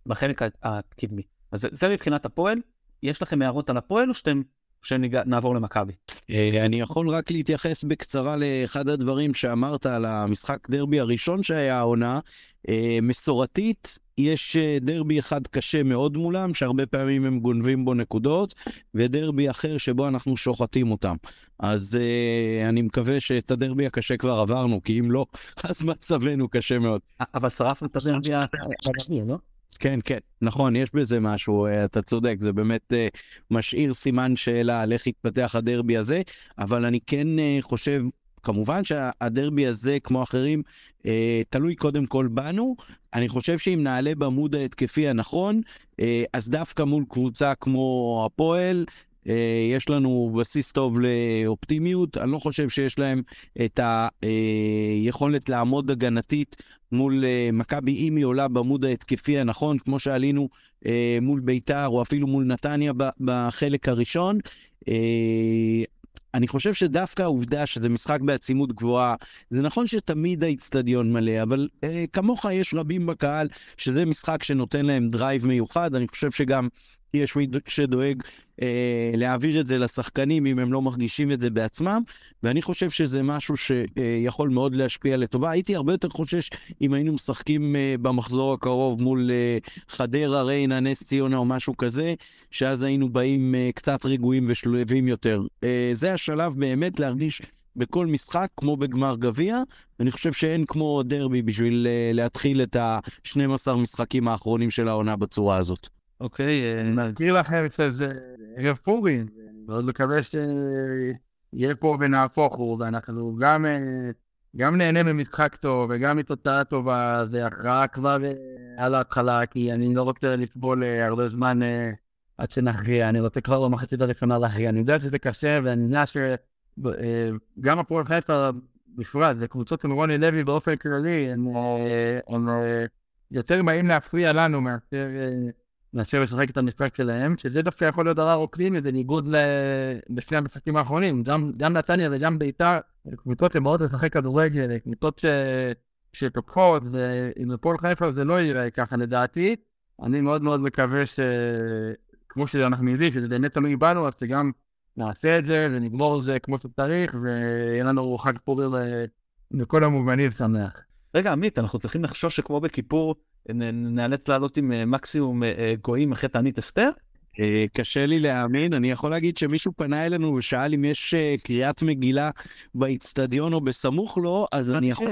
בחלק הקדמי. אז זה מבחינת הפועל. יש לכם הערות על הפועל או שאתם שנעבור למכבי. אה, אני יכול רק להתייחס בקצרה לאחד הדברים שאמרת על המשחק דרבי הראשון שהיה העונה. אה, מסורתית, יש אה, דרבי אחד קשה מאוד מולם, שהרבה פעמים הם גונבים בו נקודות, ודרבי אחר שבו אנחנו שוחטים אותם. אז אני מקווה שאת הדרבי הקשה כבר עברנו, כי אם לא, אז מצבנו קשה מאוד. אבל שרפנו את הדרבי הקשה, לא? כן, כן, נכון, יש בזה משהו, אה, אתה צודק, זה באמת uh, משאיר סימן שאלה על איך יתפתח הדרבי הזה, אבל אני כן uh, חושב, כמובן שהדרבי הזה, כמו אחרים, uh, תלוי קודם כל בנו. אני חושב שאם נעלה בעמוד ההתקפי הנכון, uh, אז דווקא מול קבוצה כמו הפועל, יש לנו בסיס טוב לאופטימיות, אני לא חושב שיש להם את היכולת לעמוד הגנתית מול אה, מכבי אם היא עולה בעמוד ההתקפי הנכון, כמו שעלינו אה, מול ביתר או אפילו מול נתניה בחלק הראשון. אני חושב שדווקא העובדה שזה משחק בעצימות גבוהה, זה נכון שתמיד האיצטדיון מלא, אבל אה, כמוך יש רבים בקהל שזה משחק שנותן להם drive מיוחד, אני חושב שגם יש מי שדואג אה, להעביר את זה לשחקנים אם הם לא מרגישים את זה בעצמם, ואני חושב שזה משהו שיכול מאוד להשפיע לטובה. הייתי הרבה יותר חושש אם היינו משחקים אה, במחזור הקרוב מול אה, חדרה, ריינה, נס ציונה או משהו כזה, שאז היינו באים אה, קצת רגועים ושלובים יותר. אה, זה השלב באמת להרגיש בכל משחק, כמו בגמר גביע. אני חושב שאין כמו דרבי בשביל uh, להתחיל את ה-12 משחקים האחרונים של העונה בצורה הזאת. אוקיי. אני אה, מזכיר לכם שזה ערב פורים, מאוד מקווה שיהיה פה ונהפוך הוא, ואנחנו גם, אה, גם נהנה ממשחק טוב וגם מתוצאה טובה, זה הכרעה כבר על ההתחלה, כי אני לא רוצה לסבול הרבה זמן עד שנכריע, אני רוצה כבר במחצית הראשונה להכריע. אני יודע שזה קשה, ואני יודע שגם הפועל חיפה בפרט, זה קבוצות עם רוני לוי באופן כללי, הם יותר באים להפריע לנו מאשר... מאשר לשחק את המשחק שלהם, שזה דווקא יכול להיות דבר אופטימי, זה ניגוד לשני המשחקים האחרונים. גם, גם נתניה וגם ביתר, קבוצות שבאות לשחק כדורגל, קבוצות. שתוקפות, ועם הפועל חיפה זה לא יראה ככה לדעתי. אני מאוד מאוד מקווה שכמו שאנחנו יודעים, שזה באמת תלוי בנו, אז שגם נעשה את זה ונגמור את זה כמו שצריך, ויהיה לנו חג פורים בכל המובנים שמח. רגע, עמית, אנחנו צריכים לחשוש שכמו בכיפור, נאלץ לעלות עם אה, מקסימום אה, אה, גויים אחרי תענית אסתר? קשה לי להאמין, אני יכול להגיד שמישהו פנה אלינו ושאל אם יש קריאת מגילה באיצטדיון או בסמוך לו, אז אני יכול,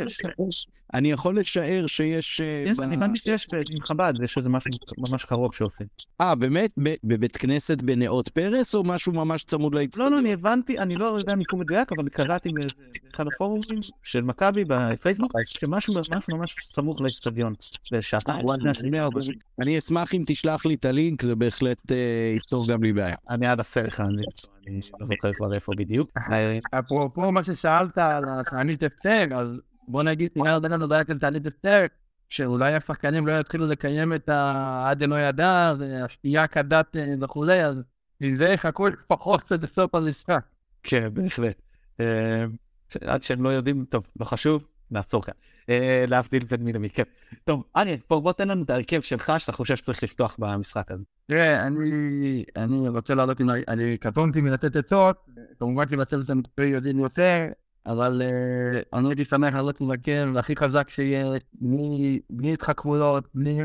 אני יכול לשער שיש... יש, אני הבנתי שיש עם חב"ד, יש איזה משהו ממש קרוב שעושים. אה, באמת? בבית כנסת בנאות פרס, או משהו ממש צמוד לאיצטדיון? לא, לא, אני הבנתי, אני לא יודע מיקום מדויק, אבל קראתי באחד הפורומים של מכבי בפייסבוק, שמשהו ממש ממש סמוך לאיצטדיון. אני אשמח אם תשלח לי את הלינק, זה בהחלט יפתור גם לי בעיה. אני עד עשר לך, אני לא זוכר כבר איפה בדיוק. אפרופו מה ששאלת על התענית הפטר, אז בוא נגיד, נראה לנו בעיה של תענית הפטר, שאולי השחקנים לא יתחילו לקיים את העד אינו ידע, והשתייה כדת אה, וכולי, אז מזה יחכו לפחות עד סוף המשחק. כן, בהחלט. אה, עד שהם לא יודעים, טוב, לא חשוב, נעצור כאן. אה, להבדיל בין מי למי, כן. טוב, אני, פה בוא תן לנו את ההרכב שלך שאתה חושב שצריך לפתוח במשחק הזה. תראה, אני, אני רוצה לעלות, אני קטונתי מלתת עצות, כמובן שבצוות המקצועי יודעים יותר, אבל uh, אני הייתי שמח לעלות עם הרכב הכי חזק שיהיה, בלי התחכמויות, בלי,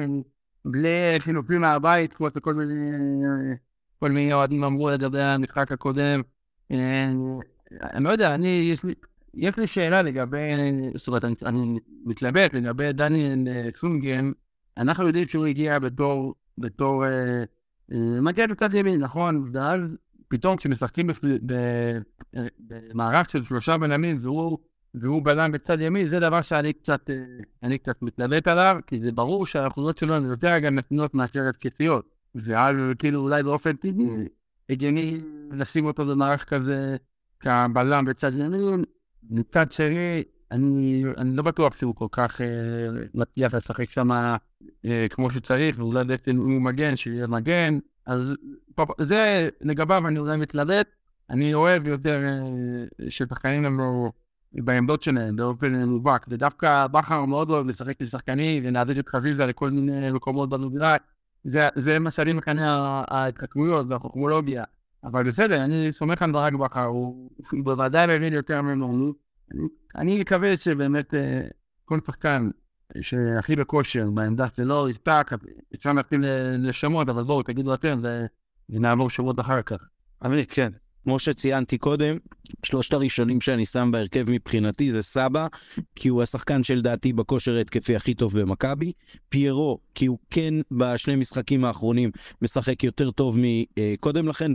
בלי חילופים מהבית, כמו שכל מיני, כל מיני אוהדים אמרו לגבי המשחק הקודם. אה, אני לא יודע, אני, יש לי... יש לי שאלה לגבי, זאת אומרת, אני, אני מתלבט לגבי דניאל סונגן, אנחנו יודעים שהוא הגיע בתור, בתור, אה, אה, מגיע בצד ימין, נכון? ואז פתאום כשמשחקים במערך של שלושה בלמים והוא והוא בלם בצד ימין, זה דבר שאני קצת, אה, אני קצת מתלבט עליו, כי זה ברור שהאחוזות שלו הן יותר הגנתיות מאשר התקפיות. ואז כאילו אולי באופן טבעי הגיוני לשים אותו במערך כזה כבלם בצד ימין. מצד שני, אני, אני לא בטוח שהוא כל כך אה, מצליח לשחק שם אה, כמו שצריך, ואולי בעצם הוא מגן, שיהיה מגן. אז זה לגביו אני אולי מתלבט. אני אוהב יותר אה, ששחקנים הם לא בעמדות שלהם באופן מובהק, ודווקא בכר מאוד אוהב לשחק לשחקנים ונעזור את חזיזה לכל מיני מקומות במגרש. זה, זה מה שאני מכנה ההתחכמויות והחוכמולוגיה. אבל בסדר, אני סומך על ברק בכר, הוא בוודאי מבין יותר ממנו. אני מקווה שבאמת אה, כל שחקן שהכי בכושר בעמדה שלו יספק, אפשר להתחיל לשמות, אבל בואו תגידו אתם ונעבור שבועות אחר כך. עמית, כן. כמו שציינתי קודם, שלושת הראשונים שאני שם בהרכב מבחינתי זה סבא, כי הוא השחקן שלדעתי בכושר ההתקפי הכי טוב במכבי, פיירו, כי הוא כן בשני משחקים האחרונים משחק יותר טוב מקודם לכן,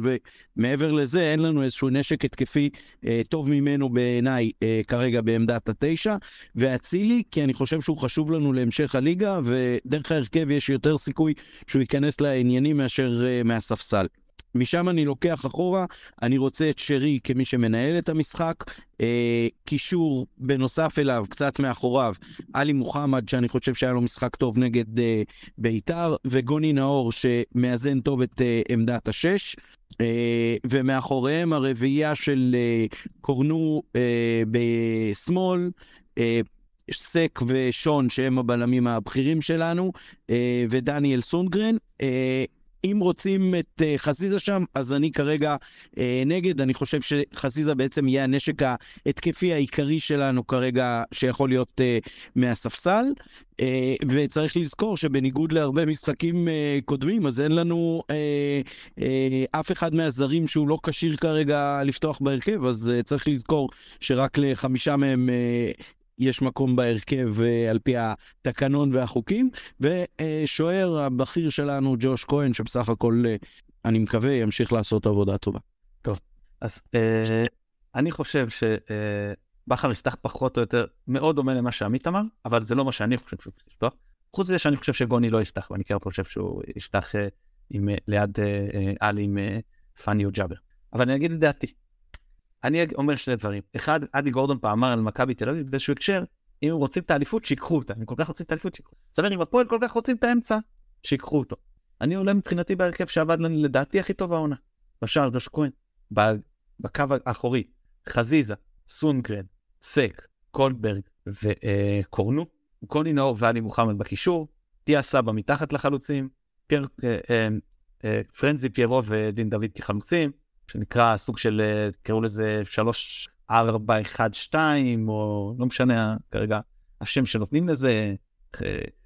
ומעבר לזה אין לנו איזשהו נשק התקפי אה, טוב ממנו בעיניי אה, כרגע בעמדת התשע, ואצילי, כי אני חושב שהוא חשוב לנו להמשך הליגה, ודרך ההרכב יש יותר סיכוי שהוא ייכנס לעניינים מאשר אה, מהספסל. משם אני לוקח אחורה, אני רוצה את שרי כמי שמנהל את המשחק. אה, קישור בנוסף אליו, קצת מאחוריו, עלי מוחמד, שאני חושב שהיה לו משחק טוב נגד אה, בית"ר, וגוני נאור, שמאזן טוב את אה, עמדת השש. אה, ומאחוריהם הרביעייה של אה, קורנו אה, בשמאל, אה, סק ושון, שהם הבלמים הבכירים שלנו, אה, ודניאל סונגרן. אה, אם רוצים את uh, חזיזה שם, אז אני כרגע uh, נגד. אני חושב שחזיזה בעצם יהיה הנשק ההתקפי העיקרי שלנו כרגע, שיכול להיות uh, מהספסל. וצריך לזכור שבניגוד להרבה משחקים קודמים, אז אין לנו אף אחד מהזרים שהוא לא כשיר כרגע לפתוח בהרכב, אז צריך לזכור שרק לחמישה מהם יש מקום בהרכב uh, על פי התקנון והחוקים, ושוער הבכיר שלנו, ג'וש כהן, שבסך הכל, uh, אני מקווה, ימשיך לעשות עבודה טובה. טוב, אז uh, אני חושב שבכר uh, יפתח פחות או יותר מאוד דומה למה שעמית אמר, אבל זה לא מה שאני חושב שהוא צריך לפתוח. חוץ מזה שאני חושב שגוני לא יפתח, ואני כן חושב שהוא יפתח uh, עם, uh, ליד עלי עם פאני או ג'אבר. אבל אני אגיד את דעתי. אני אומר שני דברים. אחד, אדי גורדון פעם אמר על מכבי תל אביב באיזשהו הקשר, אם הם רוצים את האליפות, שיקחו אותה. הם כל כך רוצים את האליפות, שיקחו. זאת אומרת, אם הפועל כל כך רוצים את האמצע, שיקחו אותו. אני עולה מבחינתי בהרכב שעבד לנו לדעתי הכי טוב העונה. בשער דוש כהן, בקו האחורי, חזיזה, סונגרן, סק, קולדברג וקורנו, קוני נאור ואלי מוחמד בקישור, תיה סבא מתחת לחלוצים, פיר, אה, אה, אה, פרנזי פיירו ודין דוד כחלוצים, שנקרא סוג של, אה, קראו לזה 3, 4, 1, 2, או לא משנה כרגע השם שנותנים לזה,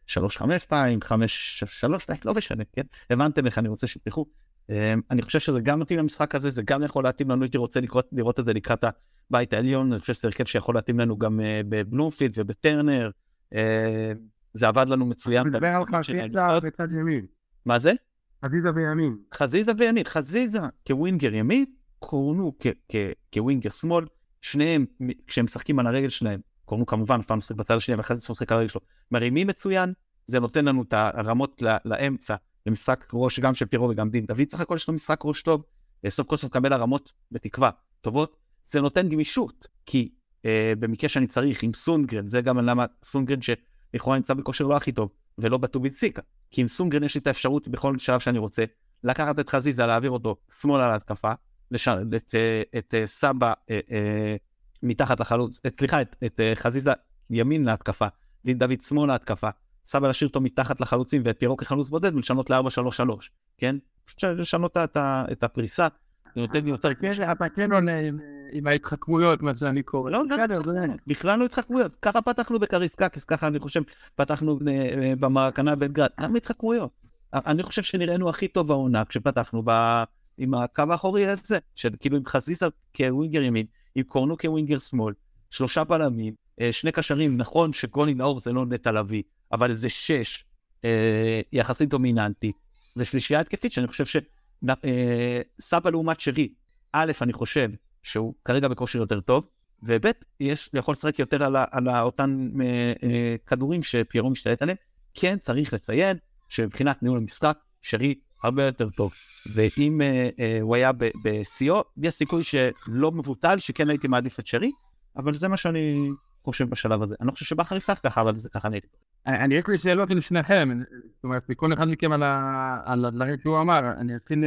3, 5, 2, 5, 3, 2, לא משנה, כן? הבנתם איך אני רוצה שתלכו. אה, אני חושב שזה גם מתאים למשחק הזה, זה גם יכול להתאים לנו, הייתי רוצה לקרות, לראות את זה לקראת הבית העליון, אני חושב שזה הרכב שיכול להתאים לנו גם אה, בבלומפילד ובטרנר. זה עבד לנו מצוין. אני מדבר על חזיזה בצד ימין. מה זה? חזיזה וימין. חזיזה וימין. חזיזה כווינגר ימין, קורנו כווינגר שמאל, שניהם, כשהם משחקים על הרגל שלהם, קורנו כמובן, פעם משחק בצד השני, אבל חזיזה משחק על הרגל שלו, מרימים מצוין, זה נותן לנו את הרמות לאמצע, למשחק ראש גם של פירו וגם דין דוד, סך הכל יש לו משחק ראש טוב, סוף כל סוף מקבל הרמות בתקווה טובות, זה נותן גמישות, כי אה, במקרה שאני צריך עם סונגרן, זה גם למה סונגרן שלכאורה נמצא בכושר לא הכי טוב, ולא בטוביל סיקה, כי עם סונגרן יש לי את האפשרות בכל שלב שאני רוצה, לקחת את חזיזה, להעביר אותו שמאלה להתקפה, לש... את, את, את אה, סבא אה, אה, מתחת לחלוץ, את, סליחה, את, את אה, חזיזה ימין להתקפה, דין דוד שמאל להתקפה, סבא להשאיר אותו מתחת לחלוצים ואת פירו כחלוץ בודד ולשנות ל-4-3-3, כן? פשוט לשנות את, את הפריסה, זה נותן לי יותר... אתה כן עונה עם ההתחכמויות, מה שאני קורא. לא, בכלל לא התחכמויות. ככה פתחנו בקריסקקיס, ככה אני חושב פתחנו אה, במרקנה בלגרד. למה התחכמויות? אני חושב שנראינו הכי טוב העונה כשפתחנו עם הקו האחורי הזה, כאילו עם חזיזה כווינגר ימין, עם קורנו כווינגר שמאל, שלושה בלמים, אה, שני קשרים, נכון שגולי נאור זה לא נטע לביא, אבל זה שש אה, יחסית דומיננטי, ושלישייה התקפית שאני חושב שסבא לעומת שרי, א', אני חושב שהוא כרגע בכושר יותר טוב, וב' יש, יכול לשחק יותר על, על אותן אה, אה, כדורים שפיירו משתלט עליהם. כן צריך לציין שמבחינת ניהול המשחק, שרי הרבה יותר טוב. ואם אה, אה, הוא היה בשיאו, יש סיכוי שלא מבוטל שכן הייתי מעדיף את שרי, אבל זה מה שאני חושב בשלב הזה. אני לא חושב שבכר יפתח ככה, אבל זה ככה אני. אני רוצה שאלות לשניכם, זאת אומרת, מכל אחד מכם על הדברים שהוא אמר, אני אתחיל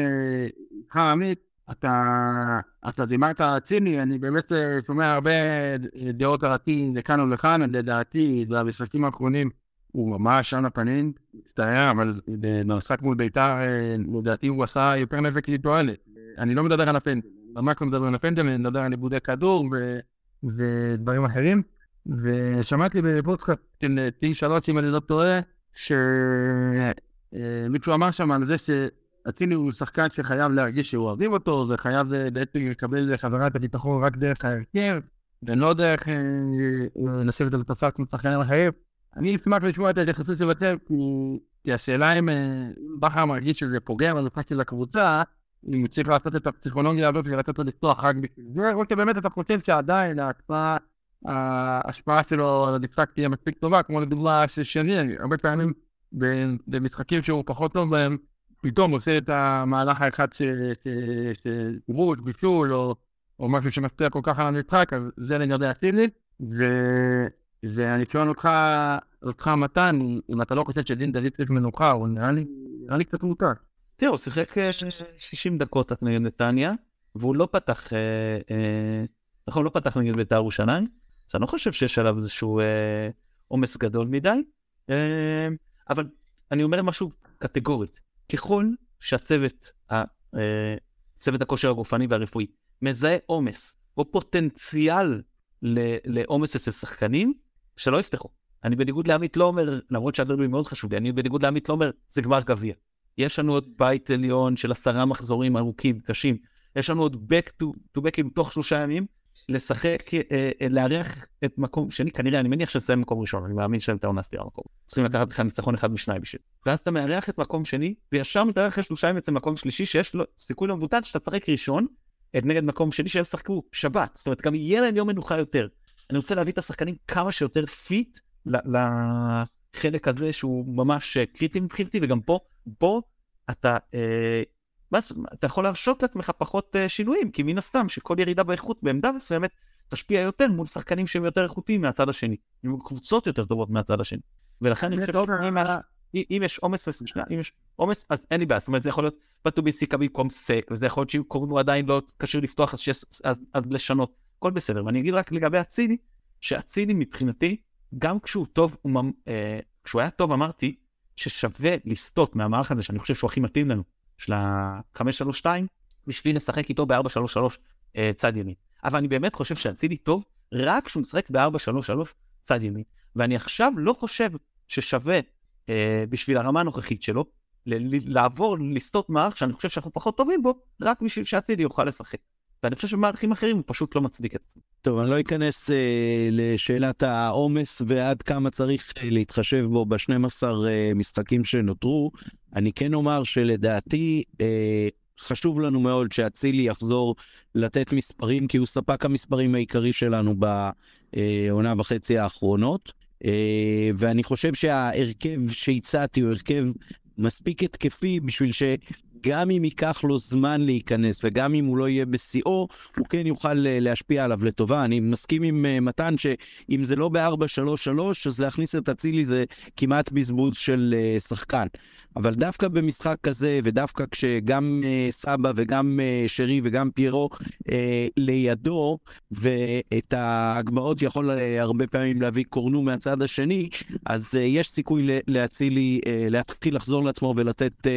איתך עמית, אתה דימרת ציני, אני באמת אה, שומע הרבה דעות דעתי לכאן ולכאן, לדעתי, במשחקים האחרונים הוא ממש על הפנים, מצטער, אבל במשחק מול בית"ר, אה, לדעתי הוא עשה יותר נזק לתועלת. אני לא מדבר על הפנדל, ממש לא מדבר על הפנדל, אני מדבר על עיבודי כדור ודברים אחרים. ושמעתי בפודקאסט של T3, אם אני לא טועה, שמישהו אמר שם על זה שאצילי הוא שחקן שחייב להרגיש שהוא אוהבים אותו, וחייב אה, בעצם לקבל חזרה את הביטחון רק דרך ההרכב, ולא דרך אה, לשבת על תפק כמו שחקנים אחרים. אני אשמח לשמוע את ההתייחסות של הצוות, כי השאלה אם בכר מרגיש שזה פוגע בנושא של הקבוצה, אם הוא צריך לעשות את הפסיכולוגיה הזאת ולתת לו לפתוח רק בשביל זה, או שבאמת אתה חושב שעדיין ההקפאה, ההשפעה שלו על המשחק תהיה מספיק טובה, כמו לדוגמה של שני, הרבה פעמים במשחקים שהוא פחות טוב בהם, פתאום עושה את המהלך האחד של רוש, בישול, או משהו שמשפיע כל כך על המשחק, אז זה לגבי הסיבנית, ואני שואל אותך, אותך מתן, אם אתה לא חושב שדין דוד צריך מנוחה, הוא נראה לי, נראה לי קצת מותר. תראה, הוא שיחק 60 אה, דקות נגד נתניה, והוא לא פתח, אה, אה, נכון, לא פתח נגד בית"ר ירושלים, אז אני לא חושב שיש עליו איזשהו עומס גדול מדי, אבל אני אומר משהו קטגורית, ככל שהצוות, צוות הכושר הגופני והרפואי, מזהה עומס או פוטנציאל לעומס אצל שחקנים, שלא יפתחו. אני בניגוד לעמית לא אומר, למרות שהדרבי מאוד חשוב לי, אני בניגוד לעמית לא אומר, זה גמר גביע. יש לנו עוד בית עליון של עשרה מחזורים ארוכים, קשים. יש לנו עוד back to, to back תוך שלושה ימים, לשחק, אה, אה, לארח את מקום שני, כנראה, אני מניח שנסיים מקום ראשון, אני מאמין שהם את העונה סטירה מקום. צריכים לקחת לך ניצחון אחד משניים בשביל. ואז אתה מארח את מקום שני, וישר מתארח אחרי שלושה ימים אצל מקום שלישי, שיש לו סיכוי לא מבוטל שאתה תשחק ראשון, את נגד מקום שני שהם שחקו שבת. זאת אומרת, גם יהיה להם יום מנוחה יותר. אני רוצה להביא את השחקנים כמה שיותר fit לחלק הזה שהוא ממש אה, קריטי מבחינתי, וגם פה, פה אתה, אה, אתה יכול להרשות לעצמך פחות אה, שינויים, כי מן הסתם שכל ירידה באיכות בעמדה מסוימת תשפיע יותר מול שחקנים שהם יותר איכותיים מהצד השני, עם קבוצות יותר טובות מהצד השני. ולכן אני חושב שאם יש עומס מסוים, אם יש עומס, אז אין לי בעיה, זאת אומרת זה יכול להיות בטוביסיקה במקום סק, וזה יכול להיות שאם קורנו עדיין לא כשיר לפתוח אז, שיש, אז, אז לשנות, הכל בסדר. ואני אגיד רק לגבי אצילי, שאצילי מבחינתי, גם כשהוא טוב, הוא, אה, כשהוא היה טוב אמרתי ששווה לסטות מהמערך הזה שאני חושב שהוא הכי מתאים לנו, של ה-532, בשביל לשחק איתו ב-433 אה, צד ימין. אבל אני באמת חושב שאצילי טוב רק כשהוא משחק ב-433 צד ימין. ואני עכשיו לא חושב ששווה אה, בשביל הרמה הנוכחית שלו, לעבור, לסטות מערך שאני חושב שאנחנו פחות טובים בו, רק בשביל שאצילי יוכל לשחק. ואני חושב שבמערכים אחרים הוא פשוט לא מצדיק את עצמו. טוב, אני לא אכנס אה, לשאלת העומס ועד כמה צריך אה, להתחשב בו ב-12 אה, משחקים שנותרו. אני כן אומר שלדעתי אה, חשוב לנו מאוד שאצילי יחזור לתת מספרים, כי הוא ספק המספרים העיקרי שלנו בעונה וחצי האחרונות. אה, ואני חושב שההרכב שהצעתי הוא הרכב מספיק התקפי בשביל ש... גם אם ייקח לו זמן להיכנס וגם אם הוא לא יהיה בשיאו, הוא כן יוכל אה, להשפיע עליו לטובה. אני מסכים עם אה, מתן שאם זה לא ב-4-3-3, אז להכניס את אצילי זה כמעט בזבוז של אה, שחקן. אבל דווקא במשחק כזה, ודווקא כשגם סבא וגם שרי וגם פיירו לידו, ואת ההגבהות יכול הרבה פעמים להביא קורנו מהצד השני, אז יש סיכוי לאצילי להתחיל לחזור לעצמו ולתת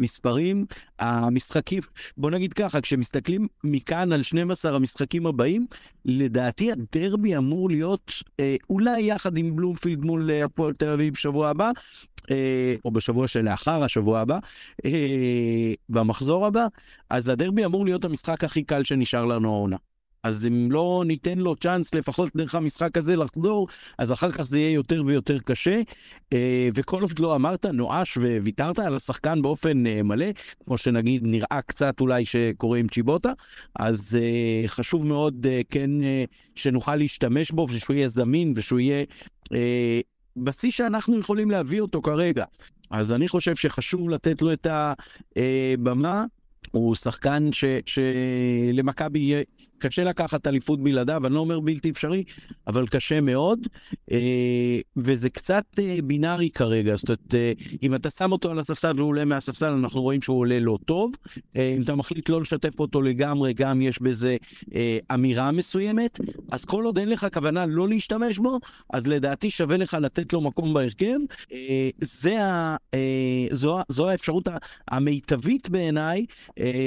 מספרים. המשחקים, בוא נגיד ככה, כשמסתכלים מכאן על 12 המשחקים הבאים, לדעתי הדרבי אמור להיות אה, אולי יחד עם בלומפילד מול אה, הפועל תל אביב בשבוע הבא, אה, או בשבוע שלאחר השבוע הבא, אה, במחזור הבא, אז הדרבי אמור להיות המשחק הכי קל שנשאר לנו העונה. אז אם לא ניתן לו צ'אנס לפחות דרך המשחק הזה לחזור, אז אחר כך זה יהיה יותר ויותר קשה. אה, וכל עוד לא אמרת, נואש וויתרת על השחקן באופן אה, מלא, כמו שנגיד נראה קצת אולי שקורה עם צ'יבוטה, אז אה, חשוב מאוד כן שנוכל להשתמש בו ושהוא יהיה זמין ושהוא יהיה בשיא שאנחנו יכולים להביא אותו כרגע. אז אני חושב שחשוב לתת לו את הבמה. הוא שחקן שלמכבי קשה לקחת אליפות בלעדיו, אני לא אומר בלתי אפשרי, אבל קשה מאוד, אה, וזה קצת אה, בינארי כרגע, זאת אומרת, אה, אם אתה שם אותו על הספסל והוא עולה מהספסל, אנחנו רואים שהוא עולה לא טוב. אם אתה מחליט לא לשתף אותו לגמרי, גם יש בזה אמירה מסוימת, אז כל עוד אין לך כוונה לא להשתמש בו, אז לדעתי שווה לך לתת לו מקום בהרכב. זה ה, זו, זו האפשרות המיטבית בעיניי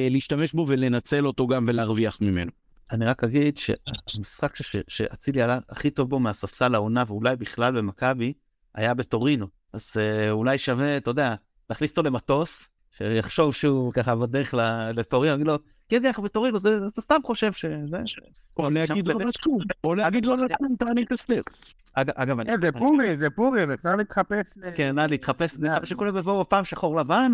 להשתמש בו ולנצל אותו גם ולהרוויח ממנו. אני רק אגיד שהמשחק שאצילי עלה הכי טוב בו מהספסל העונה, ואולי בכלל במכבי, היה בטורינו. אז אה, אולי שווה, אתה יודע, להכניס אותו למטוס, שיחשוב שהוא ככה בדרך לטורינו, יגיד לו, כן, דרך בטורינו, אתה סתם חושב שזה... או להגיד לו לשום, או להגיד לו לשום, תעניק הסדר. אגב, אני... זה פורי, זה פורי, אפשר להתחפש... כן, להתחפש, שכולם יבואו פעם שחור לבן,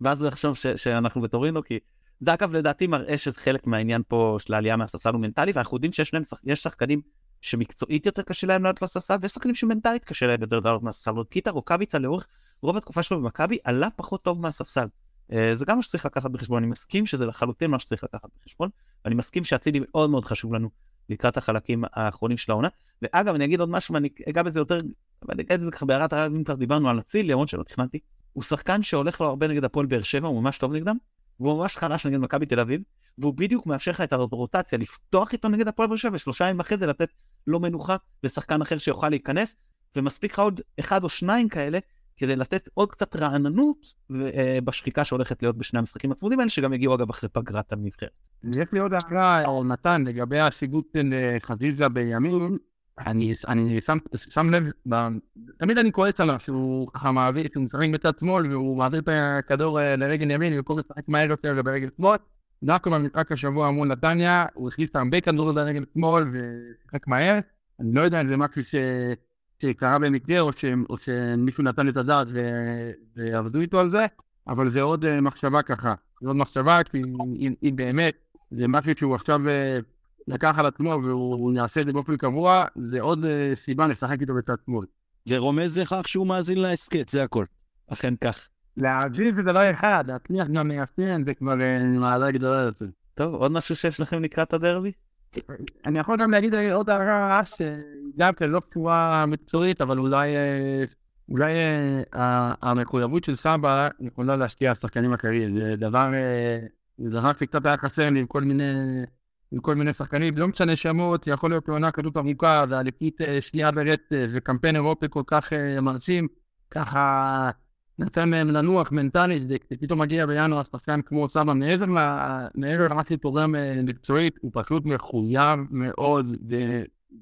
ואז הוא יחשוב שאנחנו בטורינו, כי זה אגב לדעתי מראה שזה חלק מהעניין פה של העלייה מהספסל הוא מנטלי, ואנחנו יודעים שיש להם, יש שחקנים שמקצועית יותר קשה להם לעלות לספסל, ויש שחקנים שמנטלית קשה להם יותר לעלות מהספסל. קיטה רוקאביצה לאורך רוב התקופה שלו במכבי עלה פחות טוב מהספסל. אה, זה גם מה שצריך לקחת בחשבון, אני מסכים שזה לחלוטין מה שצריך לקחת בחשבון, ואני מסכים שאצילי מאוד מאוד חשוב לנו לקראת החלקים האחרונים של העונה. ואגב, אני אגיד עוד משהו, ואני אגע בזה יותר, ואני אגיד את זה ככה בהערת הרב, אם כבר דיברנו על אצילי, למרות שלא תכננתי, הוא שחקן שהולך לו הרבה נגד הפועל באר שבע, הוא ממש טוב נגדם, והוא ממש חלש נגד מכבי תל אביב, והוא בדיוק מאפשר לך את הרוטציה לפתוח איתו נגד הפועל באר שבע, ושלושה ימים אחרי זה לתת לו מנוחה ושחקן אחר שיוכל להיכנס, ומספיק לך עוד אחד או שניים כאלה כדי לתת עוד קצת רעננות אה, בשחיקה שהולכת להיות בשני המשחקים הצמודים האלה, שגם יגיעו אגב אחרי פגרת הנבחרת. יש לי עוד הערה, נתן, לגבי הסיגות של אה, חזיזה בימין, אני, שם, לב. תמיד אני כועס עליו שהוא ככה מעביר, שהוא משחק בצד שמאל והוא מעביר את הכדור אה, לרגל ימין וכל זה לשחק מהר יותר ברגל שמאל. דווקא במשחק השבוע מול נתניה, הוא הכניס הרבה כדורים לרגל שמאל ושיחק מהר. אני לא יודע אם זה משהו. שקרה במקרה או, שמישהו נתן את הדעת. ועבדו איתו על זה, אבל זה עוד uh, מחשבה ככה. זה עוד מחשבה, כי אם, באמת זה משהו שהוא עכשיו... לקח על עצמו והוא יעשה את זה באופן קבוע, זה עוד אה, סיבה לשחק איתו בצד שמאל. זה רומז לכך שהוא מאזין להסכת, זה הכל. אכן כך. להעביר זה דבר אחד, להצליח גם ליישם זה כבר אה, מעלה גדולה יותר. טוב, עוד משהו שיש לכם לקראת הדרבי? אני יכול גם להגיד עוד הערה שגם כן לא קשורה מקצועית, אבל אולי אולי המחויבות של סבא יכולה להשקיע שחקנים אחרים. זה דבר, זה דבר שקצת היה חסר לי עם כל מיני עם כל מיני שחקנים, לא משנה שמות, יכול להיות עונה כזאת ארוכה, והלפית אה, שנייה ברצף, וקמפיין אירופי כל כך uh, מרשים, ככה נתן להם לנוח מנטלית, ופתאום מגיע בינואר שחקן כמו סבא, מעבר שתורם אה, מקצועית, הוא פשוט מחויב מאוד,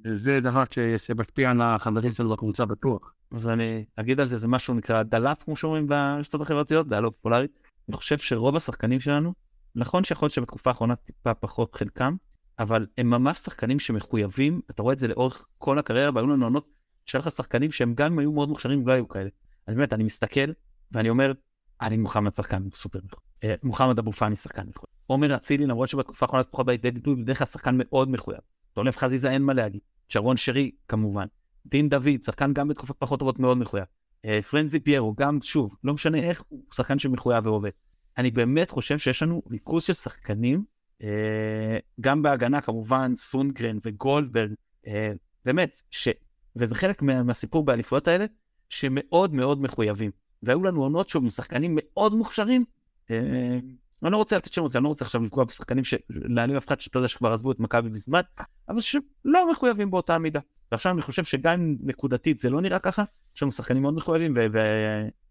וזה דבר שמשפיע על החברים שלו בקבוצה בטוח. אז אני אגיד על זה, זה משהו נקרא דלאפ, כמו שאומרים ברשתות החברתיות, דעה פופולרית. אני חושב שרוב השחקנים שלנו נכון שיכול להיות שבתקופה האחרונה טיפה פחות חלקם, אבל הם ממש שחקנים שמחויבים, אתה רואה את זה לאורך כל הקריירה, והיו לנו עונות שהיה לך שחקנים שהם גם היו מאוד מוכשרים, לא היו כאלה. אני באמת, אני מסתכל, ואני אומר, אני מוחמד שחקן סופר מחויב. אה, מוחמד אבו פאני שחקן מחויב. עומר אצילי, למרות שבתקופה האחרונה זה פחות בא לידי ביטוי, בדרך כלל שחקן מאוד מחויב. טולף חזיזה אין מה להגיד. שרון שרי, כמובן. דין דוד, שחקן גם בתקופות פחות טובות מאוד מחויב. אה, פרנזי פיירו, גם, שוב, לא משנה איך, הוא שחקן שמחויב ועובד. אני באמת חושב שיש לנו ריכוז של שחקנים, אה, גם בהגנה כמובן, סונגרן וגולדברג, אה, באמת, ש... וזה חלק מה, מהסיפור באליפויות האלה, שמאוד מאוד מחויבים. והיו לנו עונות שוב עם שחקנים מאוד מוכשרים, אה, אני לא רוצה לתת שמות, אני לא רוצה עכשיו לפגוע בשחקנים שלהעלים אף אחד שאתה יודע שכבר עזבו את מכבי בזמן, אבל שלא מחויבים באותה מידה. ועכשיו אני חושב שגם נקודתית זה לא נראה ככה, יש לנו שחקנים מאוד מחויבים,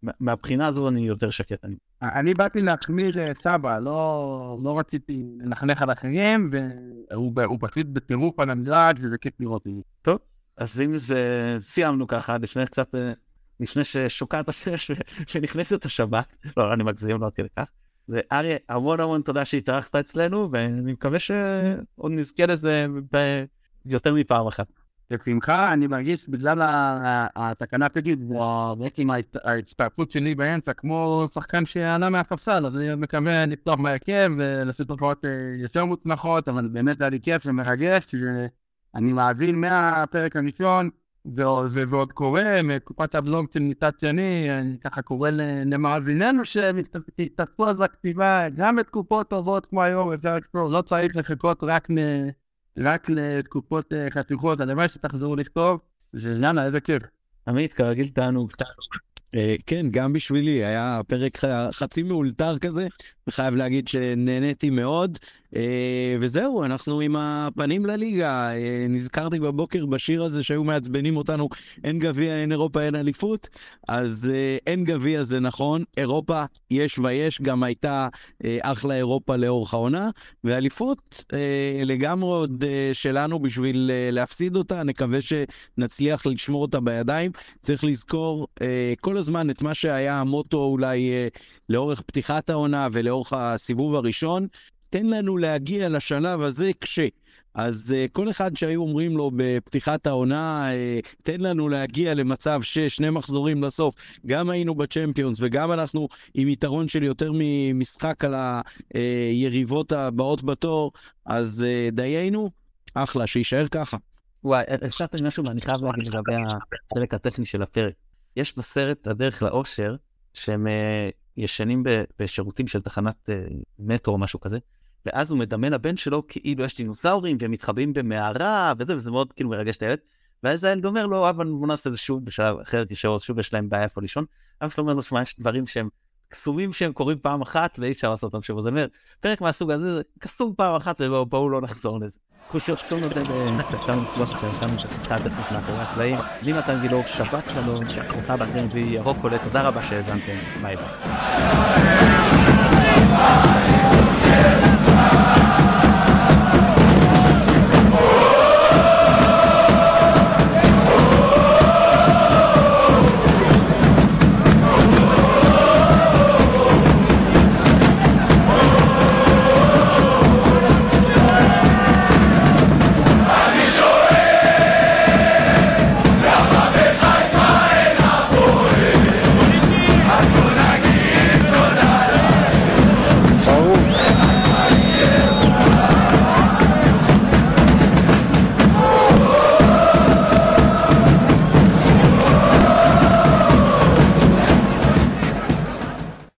ומהבחינה הזו אני יותר שקט. אני, אני באתי להחמיא לסבא, לא, לא רציתי לנחנך על אחרים, והוא פשוט בטירוף על המדרג, וזה כיף לראות זה. טוב, אז אם זה, סיימנו ככה, לפני קצת, לפני ששוקעת השש ונכנסת השבת, לא, אני מגזים, לא עד כדי כך. זה אריה, המון המון תודה שהתארחת אצלנו, ואני מקווה שעוד נזכה לזה יותר מפעם אחת. בשמחה, אני מרגיש בגלל התקנה פגית, בעצם ההצטרפות שלי באמצע, כמו שחקן שעלה מהספסל, אז אני מקווה לפתוח בהרכב ולעשות תופעות יותר מוצלחות, אבל באמת היה לי כיף ומרגש, שאני מאזין מהפרק הראשון, ועוד קורא מקופת הבלוג של מצד שני, אני ככה קורא למאזיננו שתתעסקו אז לכתיבה, גם בתקופות טובות כמו היום, אפשר לקרוא, לא צריך לחכות רק רק לתקופות חתוכות, הלוואי שתחזרו לכתוב, זה יאללה, איזה כיף. עמית, כרגיל תענוג. כן, גם בשבילי, היה פרק חצי מאולתר כזה, וחייב להגיד שנהניתי מאוד. וזהו, אנחנו עם הפנים לליגה. נזכרתי בבוקר בשיר הזה שהיו מעצבנים אותנו, אין גביע, אין אירופה, אין אליפות. אז אין גביע זה נכון, אירופה יש ויש, גם הייתה אחלה אירופה לאורך העונה, ואליפות לגמרי עוד שלנו בשביל להפסיד אותה, נקווה שנצליח לשמור אותה בידיים. צריך לזכור כל הזמן את מה שהיה המוטו אולי לאורך פתיחת העונה ולאורך הסיבוב הראשון. תן לנו להגיע לשלב הזה כש. אז uh, כל אחד שהיו אומרים לו בפתיחת העונה, uh, תן לנו להגיע למצב ששני מחזורים לסוף, גם היינו בצ'מפיונס וגם אנחנו עם יתרון של יותר ממשחק על היריבות הבאות בתור, אז uh, דיינו, אחלה, שיישאר ככה. וואי, הזכרת לי משהו ואני חייב להגיד לגבי החלק הטכני של הפרק. יש בסרט הדרך לאושר, שהם uh, ישנים בשירותים של תחנת uh, מטרו או משהו כזה, ואז הוא מדמה לבן שלו כאילו יש דינוסאורים והם מתחבאים במערה וזה, וזה מאוד כאילו מרגש את הילד. ואז הילד אומר לו, אבל בוא נעשה את זה שוב בשלב אחר, כי שוב יש להם בעיה איפה לישון. אבא שלו אומר לו, שמע, יש דברים שהם קסומים שהם קורים פעם אחת ואי אפשר לעשות אותם שוב. אז אומר, פרק מהסוג הזה זה קסום פעם אחת ובואו לא נחזור לזה. חושב קסום נותן אפשר לסבוך שעשינו שפתחה טכנית מאחורי הקלעים. לי נתן גילאור, שבת שלום, כרוכה באחרים וירוק עולה, תודה רבה שהאזנתם, ביי ביי.